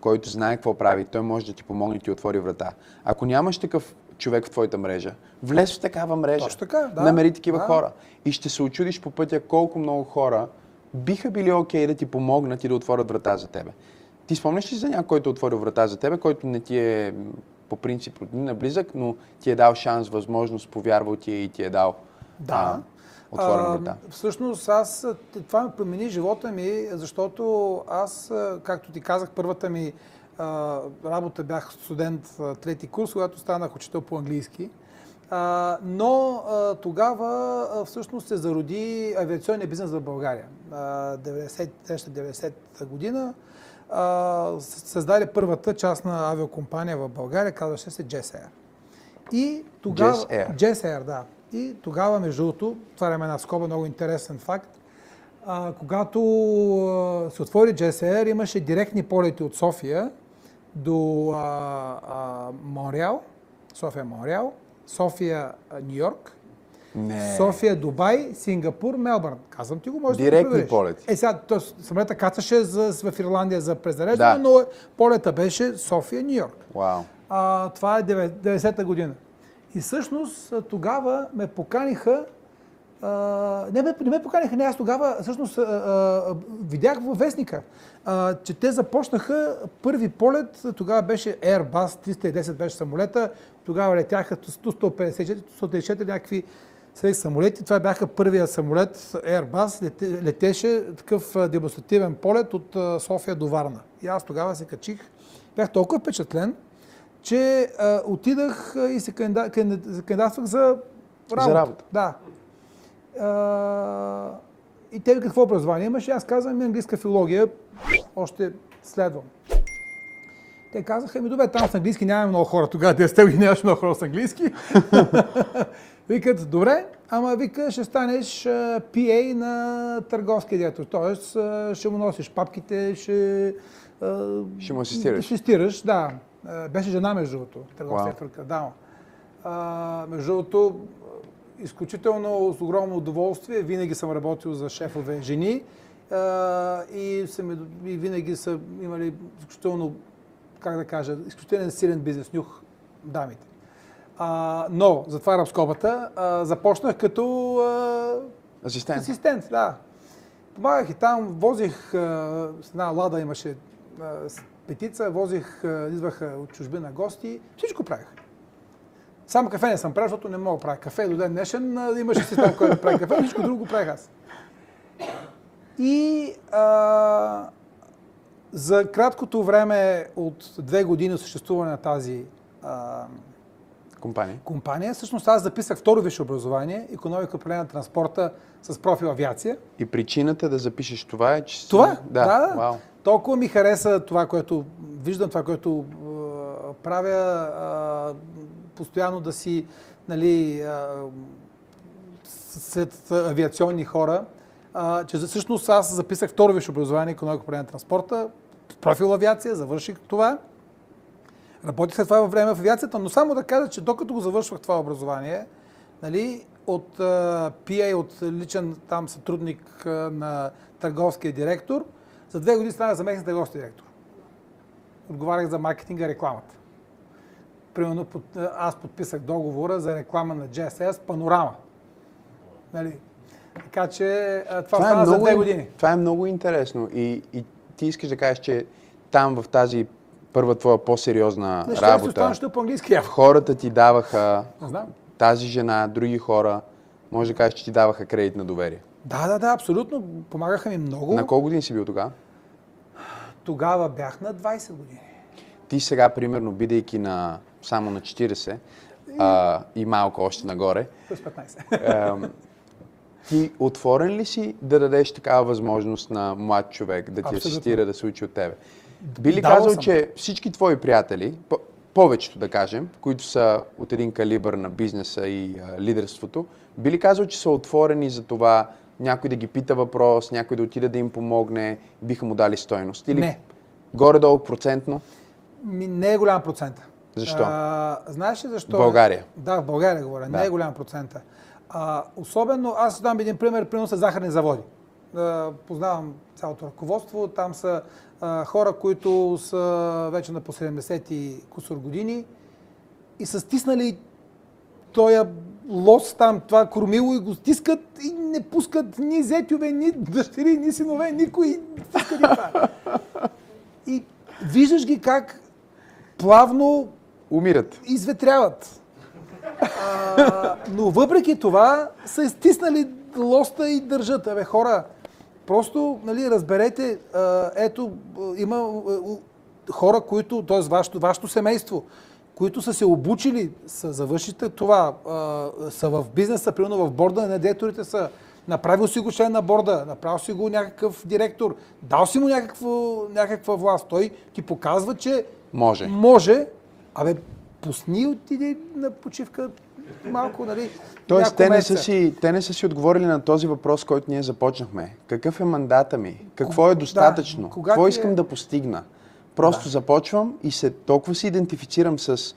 който знае какво прави, той може да ти помогне и ти отвори врата. Ако нямаш такъв човек в твоята мрежа, влез в такава мрежа. Точно така, да. Намери такива Да. хора. И ще се очудиш по пътя колко много хора биха били окей да ти помогнат и да отворят врата за тебе. Ти спомняш ли за някой, който е отворил врата за тебе, който не ти е по принцип роднина близък, но ти е дал шанс, възможност, повярвал ти е и ти е дал Да. Отворена врата? Всъщност аз, това ми промени живота ми, защото аз, както ти казах, първата ми а, работа бях студент трети курс, когато станах учител по английски. А, но а, тогава а, всъщност се зароди авиационния бизнес в България. А, 90, 90 година създаде първата частна авиокомпания в България, казваше се JSR. И тогава... Jazz Air. Jazz Air, да. И тогава, между другото, отваряме една скоба, много интересен факт. А, когато се отвори GSR, имаше директни полети от София до а, а, Монреал, София Монреал, София Не. Дубай, Сингапур, Мелбърн. Казвам ти го, може Директни да провериш. полети. Е, сега, то, самолета кацаше за, в Ирландия за презареждане, Да. но полета беше София, Нью Йорк. Вау. А, това е 90-та година. И всъщност тогава ме поканиха, а, не, ме, не ме поканиха, не, аз тогава всъщност а, а, видях във вестника, а, че те започнаха първи полет, тогава беше Airbus 310 беше самолета, тогава летяха Ту-154, Ту-154 някакви свех самолети. Това бяха първия самолет Airbus, лете, летеше такъв демонстративен полет от София до Варна. И аз тогава се качих, бях толкова впечатлен, че а, отидах и се кандидат, кандидатствах за работа. работа. Да. А, и те какво образование имаш? И аз казвам, английска филология, още следвам. Те казаха, ми добре, там с английски нямаме много хора. Тогава 10 години нямаше много хора с английски. [laughs] Викат, добре, ама вика, ще станеш PA на търговския директор. Тоест, а, ще му носиш папките, ще... Ще му асистираш. Ще асистираш, да. А, Беше жена, между другото, директорка, дама. А, между другото, изключително с огромно удоволствие. Винаги съм работил за шефове жени а, и, са ми, и винаги са имали изключително, как да кажа, изключително силен бизнес нюх дамите. А, но, затварям скобата, а, започнах като а, Асистент. асистент, да. Помагах и там, возих а, с една лада, имаше а, петица, возих, а, идваха от чужбина гости, всичко правих. Само кафе не съм правил, защото не мога да правя кафе. До ден днешен а, имаше систем, който да прави кафе, всичко друго го правих аз. И а, за краткото време от две години съществуване на тази а, Компания. компания, всъщност аз записах второ висше образование, економика, управление на транспорта с профил авиация. И причината да запишеш това е, че... си- Това? Да. да. Вау. Толкова ми хареса това, което виждам, това, което а, правя, а, постоянно да си, нали, а, сред авиационни хора, а, че всъщност аз записах второ висше образование, економика, управление на транспорта, профил авиация, завърших това. Работих след това във време в авиацията, но само да кажа, че докато го завършвах това образование, нали, от PA, от личен там сътрудник на търговския директор, за две години станах заместник търговски директор. Отговарях за маркетинга и рекламата. Примерно под, аз подписах договора за реклама на GSS Панорама. Нали? Така че това, това стана за две ин- години. Това е много интересно. И, и ти искаш да кажеш, че там в тази първа твоя по-сериозна На щастие работа, ще по-английски хората ти даваха, Не знам. тази жена, други хора, може да кажеш, че ти даваха кредит на доверие. Да, да, да, абсолютно. Помагаха ми много. На колко години си бил тогава? Тогава бях на 20 години. Ти сега, примерно, бидейки на само на 40 а, и малко още нагоре, Плюс 15. ам, ти отворен ли си да дадеш такава възможност на млад човек да ти асистира, да се учи от тебе? Би ли казал, съм. че всички твои приятели, по- повечето да кажем, които са от един калибър на бизнеса и а, лидерството, би ли казал, че са отворени за това някой да ги пита въпрос, някой да отиде да им помогне, биха му дали стойност? Или Не. горе-долу процентно? Ми, не е голям процент. Защо? А, знаеш ли защо? В България? Да, в България говоря. Да. Не е голям процент. А, особено, аз дам един пример, примерно с захарни заводи. А, познавам цялото ръководство. Там са а, хора, които са вече на по 70 и кусор години и са стиснали тоя лос там, това кормило и го стискат и не пускат ни зетюве, ни дъщери, ни синове, никой. Стискат и това. И виждаш ги как плавно Умират. изветряват. А, но въпреки това са изтиснали лоста и държат. Абе, хора, просто нали, разберете, а, ето, има а, хора, които, т.е. Вашето, вашето семейство, които са се обучили, са завършите това, а, са в бизнеса, примерно в борда на директорите са, направил си го член на борда, направил си го някакъв директор, дал си му някакво, някаква власт. Той ти показва, че Може. може. Абе, пусни отиди на почивка малко, нали, Тоест, те не, са си, те не са си отговорили на този въпрос, който ние започнахме. Какъв е мандата ми? Какво е достатъчно? Да, Какво е- искам да постигна? Просто да. започвам и се толкова се идентифицирам с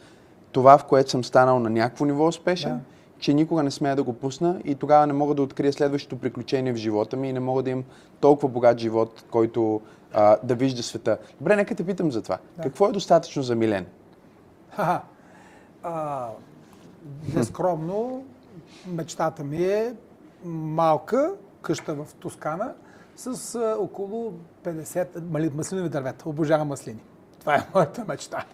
това, в което съм станал на някакво ниво успешен, Да. че никога не смея да го пусна и тогава не мога да открия следващото приключение в живота ми и не мога да имам толкова богат живот, който а, да вижда света. Добре, нека те питам за това. Какво е достатъчно за Милен? Ха-ха. А, нескромно, мечтата ми е малка къща в Тоскана с а, около 50 мали- маслинови дървета. Обожавам маслини. Това е моята мечта.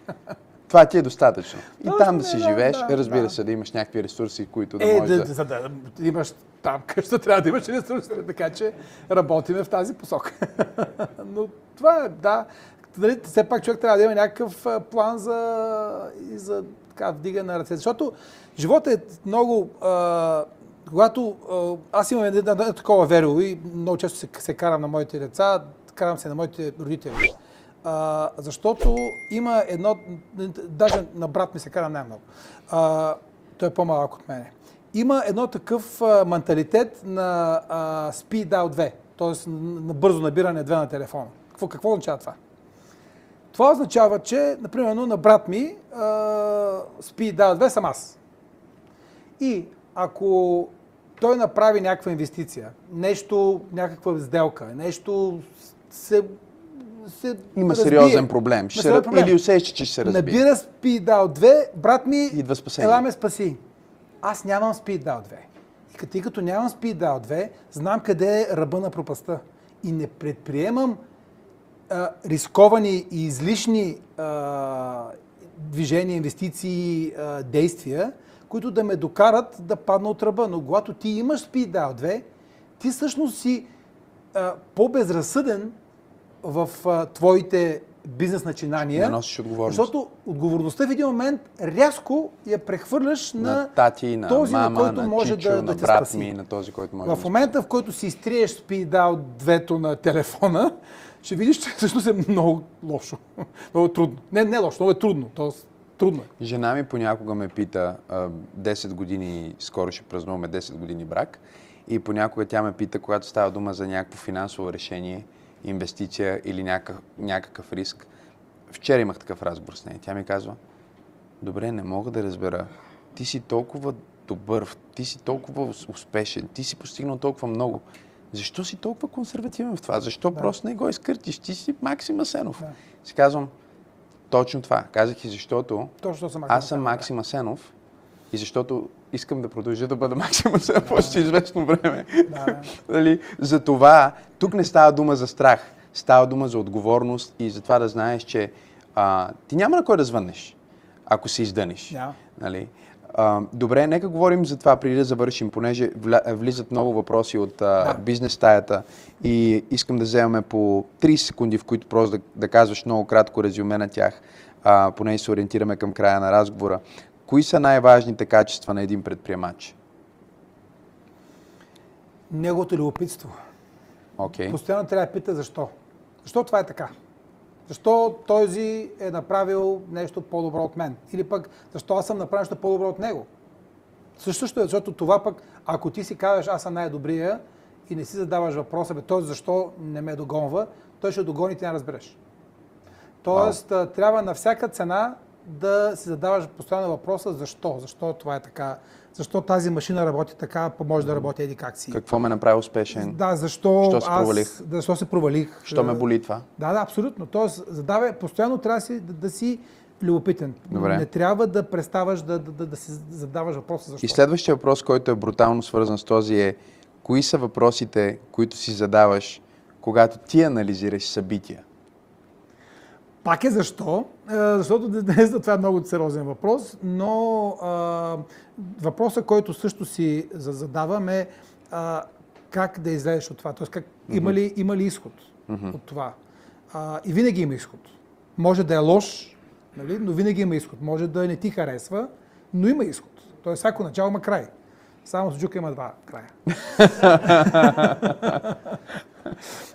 Това ти е достатъчно. И Точно, там да си да, живееш, да, разбира да. се, да имаш някакви ресурси, които да Е, можеш да, да... за да имаш там [laughs] къща, трябва да имаш ресурси, така че работиме в тази посока. [laughs] Но това е, да. Нали, все пак човек трябва да има някакъв план за, и за така, вдигане на ръце. Защото животът е много... А, когато аз имам едно такова веро и много често се, се карам на моите деца, карам се на моите родители. А, защото има едно, даже на брат ми се кара най-много. А, той е по-малък от мене. Има едно такъв а, менталитет на а, speed out 2, т.е. на бързо набиране 2 на телефона. Какво, какво означава това? Това означава, че, например, на брат ми а, speed out 2 съм аз. И ако той направи някаква инвестиция, нещо, някаква сделка, нещо се, се Има разбие. сериозен проблем. Ще се, проблем. Или усещаш, че ще се разбие. Набира Speed Dial 2, брат ми, Идва спасение. ела ме спаси. Аз нямам Speed Dial 2. И като, тъй като нямам Speed Dial 2, знам къде е ръба на пропаста. И не предприемам а, рисковани и излишни а, движения, инвестиции, а, действия, които да ме докарат да падна от ръба. Но когато ти имаш Speed Dial 2, ти всъщност си а, по-безразсъден в а, твоите бизнес начинания. Да носиш отговорност. Защото отговорността в един момент рязко я прехвърляш на, на тати, на този, мама, на който на може чичо, да, на да брат спаси. ми, на този, който може В да момента, в който си изтриеш спидал двето на телефона, ще видиш, че всъщност е много лошо. [laughs] много трудно. Не, не лошо, много е трудно. Тоест, трудно е. Жена ми понякога ме пита, а, 10 години, скоро ще празнуваме 10 години брак, и понякога тя ме пита, когато става дума за някакво финансово решение, инвестиция или някакъв, някакъв риск. Вчера имах такъв разговор с нея. Тя ми казва, добре, не мога да разбера. Ти си толкова добър, ти си толкова ус- успешен, ти си постигнал толкова много. Защо си толкова консервативен в това? Защо просто не го изкъртиш? Ти си Максим Асенов. Да. Си казвам, точно това. Казах и защото Точно съм аз съм Максим Асенов и защото искам да продължа да бъда [laughs] Максим Асенов още известно време. Да. [laughs] Нали? За това, тук не става дума за страх, става дума за отговорност и за това да знаеш, че а, ти няма на кой да звъннеш, ако се издъниш. Няма. Нали? А, добре, нека говорим за това преди да завършим, понеже влизат много въпроси от а, бизнес стаята и искам да вземем по 30 секунди, в които просто да, да казваш много кратко резюме на тях, а, понеже се ориентираме към края на разговора. Кои са най-важните качества на един предприемач? Неговото любопитство. Окей. Постоянно трябва да пита защо. Защо това е така? Защо този е направил нещо по-добро от мен? Или пък защо аз съм направил нещо по-добро от него? Същото е, защото това пък, ако ти си кажеш аз съм най-добрия и не си задаваш въпроса, бе, той защо не ме догонва, той ще догони и ти не разбереш. Тоест, а, трябва на всяка цена да си задаваш постоянно въпроса защо, защо това е така, защо тази машина работи така, може да работи еди как си. Какво ме направи успешен? Да, защо, Що се аз, провалих? Да, защо се провалих. Що ме боли това? Да, да, абсолютно. Тоест, задавай, постоянно трябва да си, да, да си любопитен. Добре. Не трябва да преставаш да, да, да, да си задаваш въпроса защо. И следващия въпрос, който е брутално свързан с този е, кои са въпросите, които си задаваш, когато ти анализираш събития? Пак е защо, защото днес това е много сериозен въпрос, но а, въпросът, който също си за- задавам е а, как да излезеш от това. Тоест, как, има, ли, има ли изход от това? А, и винаги има изход. Може да е лош, нали, но винаги има изход. Може да не ти харесва, но има изход. Тоест, всяко начало има край. Само с джука има два края.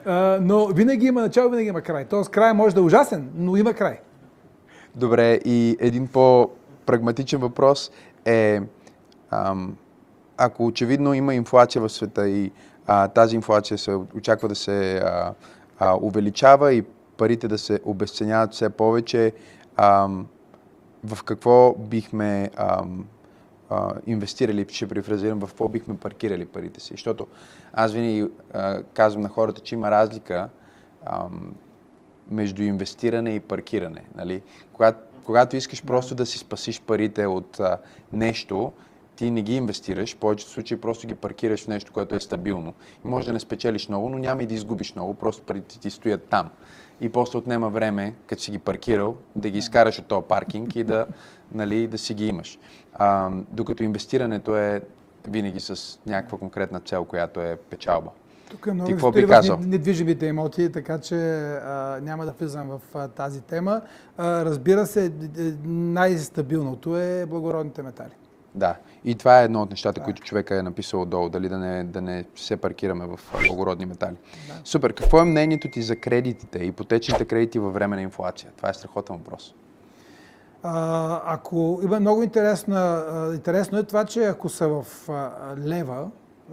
[laughs] Но винаги има начало, винаги има край. Тоест, край може да е ужасен, но има край. Добре, и един по-прагматичен въпрос е, ам, ако очевидно има инфлация в света и а, тази инфлация се очаква да се а, а, увеличава и парите да се обесценяват все повече, ам, в какво бихме ам, а, инвестирали, ще префразирам, в какво бихме паркирали парите си. Защото аз винаги а, казвам на хората, че има разлика ам, между инвестиране и паркиране. Нали? Когато, когато искаш просто да си спасиш парите от а, нещо, ти не ги инвестираш, в повечето случаи просто ги паркираш в нещо, което е стабилно. И може да не спечелиш много, но няма и да изгубиш много, просто парите ти стоят там. И после отнема време, като си ги паркирал, да ги изкараш от този паркинг и да, нали, да си ги имаш. А, докато инвестирането е винаги с някаква конкретна цел, която е печалба. Тук е много какво би казал? недвижимите имоти, така че а, няма да влизам в а, тази тема. А, разбира се, най-стабилното е благородните метали. Да, и това е едно от нещата, които човека е написал отдолу, дали да не, да не се паркираме в благородни метали. Супер, какво е мнението ти за кредитите, ипотечните кредити във време на инфлация? Това е страхотен въпрос. А, ако има много интересна, а, интересно е това, че ако са в лева,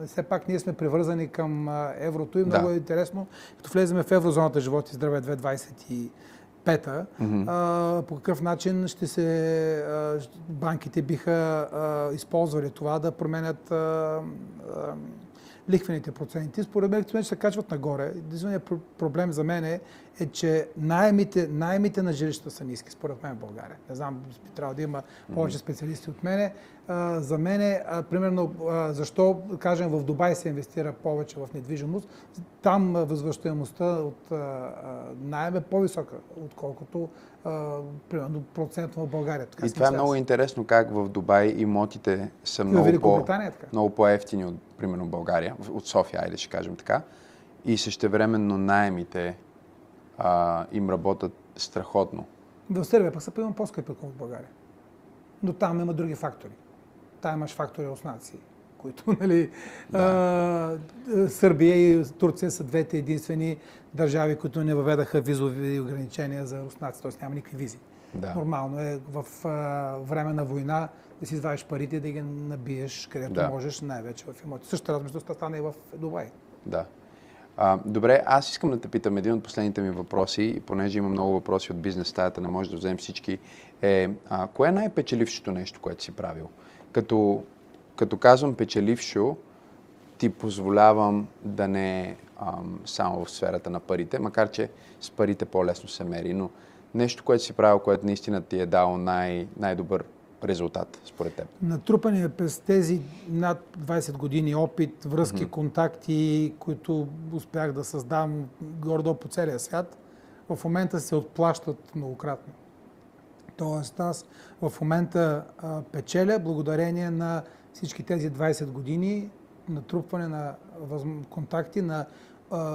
все пак ние сме привързани към еврото и много Да. е интересно, като влеземе в еврозоната живот и здраве 2025 а, по какъв начин ще се а, банките биха а, използвали това да променят а, а, лихвените проценти. Според мен, ще се качват нагоре. Единственият пр- проблем за мен е, е че найемите, найемите на жилища са ниски, според мен в България. Не знам, трябва да има повече специалисти от мене. А, за мен, е, примерно, а, защо, кажем, в Дубай се инвестира повече в недвижимост, там възвръщаемостта от а, найем е по-висока, отколкото, примерно, процентно в България. Така И това е много интересно как в Дубай имотите са много, по, много по-ефтини от, примерно, България, от София, айде ще кажем така. И същевременно найемите а, им работят страхотно. В Сърбия пък са примерно по-скъпи, в България. Но там има други фактори. Там имаш фактори руснаци, които, [laughs] нали, а, Сърбия и Турция са двете единствени държави, които не въведаха визови ограничения за руснаци, т.е. няма никакви визи. Да. Нормално е в а, време на война да си извадиш парите и да ги набиеш където Да. можеш, най-вече в имоти. Също размежността стана и в Дубай. Да. А, добре, аз искам да те питам един от последните ми въпроси, и понеже има много въпроси от бизнес стаята, не може да вземем всички, е а, кое е най-печелившото нещо, което си правил? Като, като казвам печелившо, ти позволявам да не е ам, само в сферата на парите, макар че с парите по-лесно се мери, но нещо, което си правил, което наистина ти е дало най- най-добър резултат, според теб. Натрупани е през тези над 20 години опит, връзки, контакти, които успях да създам гордо по целия свят, в момента се отплащат многократно. Тоест аз в момента а, печеля благодарение на всички тези 20 години натрупване на контакти, на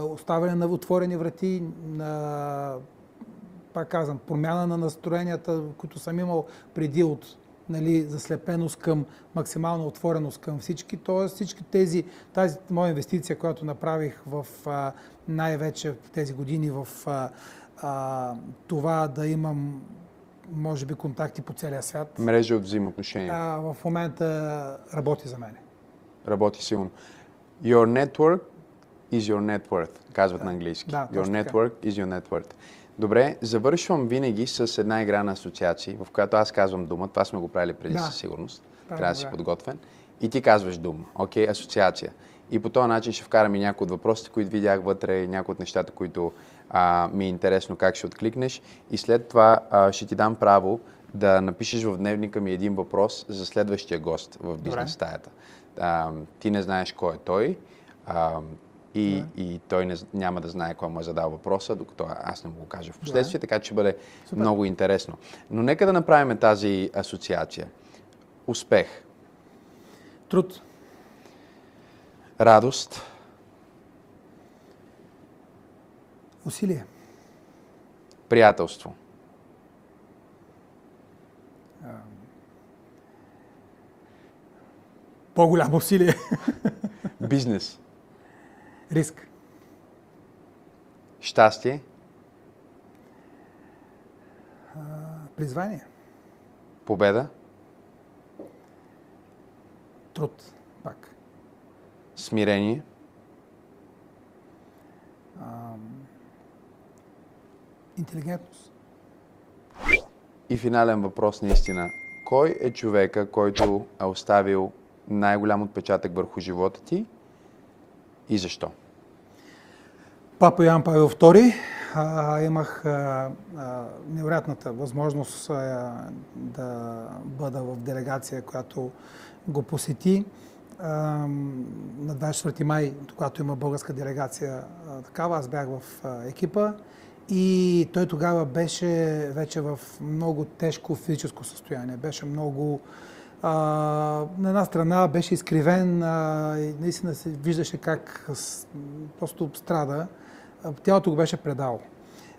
оставяне на отворени врати, на пак казвам, промяна на настроенията, които съм имал преди от нали, заслепеност към максимална отвореност към всички. Тоест всички тези, тази моя инвестиция, която направих в най-вече в тези години в а, това да имам може би контакти по целия свят, Мрежа от взаимоотношения. а, в момента работи за мен. Работи силно. Your network is your net worth, казват на английски. Да, your точно така. network is your net worth. Добре, завършвам винаги с една игра на асоциации, в която аз казвам дума. Това сме го правили преди Да. със сигурност. Да, Трябва да си подготвен. И ти казваш дума. Окей, асоциация. И по този начин ще вкарам и някои от въпросите, които видях вътре, и някои от нещата, които а, ми е интересно как ще откликнеш. И след това а, ще ти дам право да напишеш в дневника ми един въпрос за следващия гост в бизнес стаята. А, ти не знаеш кой е той. А, и, и той не, няма да знае кой му е задал въпроса, докато аз не му го кажа в последствие, така че бъде много интересно. Но нека да направим тази асоциация. Успех, Труд, радост, усилие, приятелство, по-голямо усилие, [laughs] бизнес, риск, щастие, призвание, победа, Труд, пак. Смирение. Ам, интелигентност. И финален въпрос наистина. Кой е човека, който е оставил най-голям отпечатък върху живота ти и защо? Папа Ян Павел II. А, имах а, а, невероятната възможност а, да бъда в делегация, която го посети. А, на 24 май, когато има българска делегация а, такава, аз бях в а, екипа и той тогава беше вече в много тежко физическо състояние. Беше много а, на една страна беше изкривен а, и наистина се виждаше как с, просто страда. Тялото го беше предало.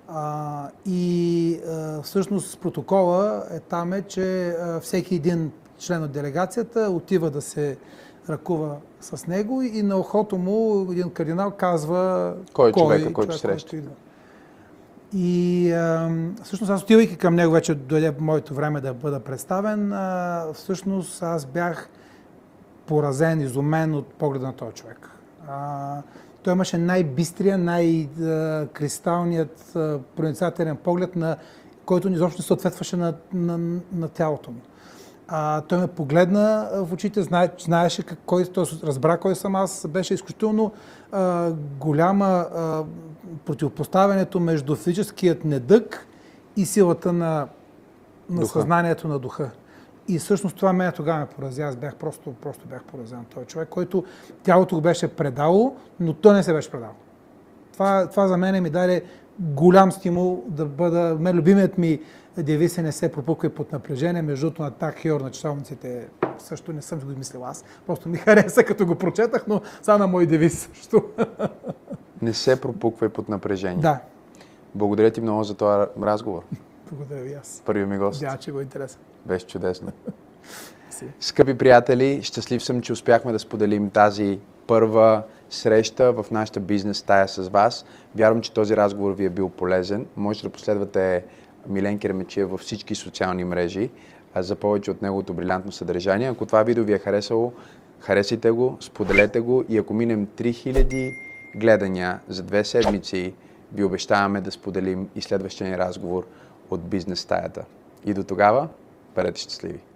А, и а, всъщност протокола е там е, че а, всеки един член от делегацията отива да се ръкува с него и на ухото му един кардинал казва Кой е човека, който човек, среща? идва. И а, всъщност аз отивайки към него, вече дойде моето време да бъда представен, а, всъщност аз бях поразен, изумен от погледа на този човек. А, той имаше най-бистрия, най-кристалният проницателен поглед, на който изобщо не съответстваше на, на, на тялото му. А, той ме погледна в очите, знае, знаеше как, кой, той разбра кой съм аз. Беше изключително а, голяма а, противопоставянето между физическият недъг и силата на, на Духа. съзнанието на духа. И всъщност това мен тогава ме порази. Аз бях просто, просто бях поразен. Той човек, който тялото го беше предало, но той не се беше предал. Това, това за мен ми даде голям стимул да бъда... Мен любимият ми девиз е не се пропуквай под напрежение. Между другото на так Хиор на часовниците също не съм го измислил аз. Просто ми [laughs] хареса като го прочетах, но сега на мой девиз също. Не се пропуквай под напрежение. да, Благодаря ти много за този разговор. благодаря ви аз. Първи ми гост. Надявам, че го е интересен. Беше чудесно. [laughs] Скъпи приятели, щастлив съм, че успяхме да споделим тази първа среща в нашата бизнес стая с вас. Вярвам, че този разговор ви е бил полезен. Можете да последвате Милен Кермечиев във всички социални мрежи за повече от неговото брилянтно съдържание. Ако това видео ви е харесало, харесайте го, споделете го и ако минем 3000 гледания за две седмици, ви обещаваме да споделим и следващия ни разговор от бизнес стаята. И до тогава, бъдете щастливи!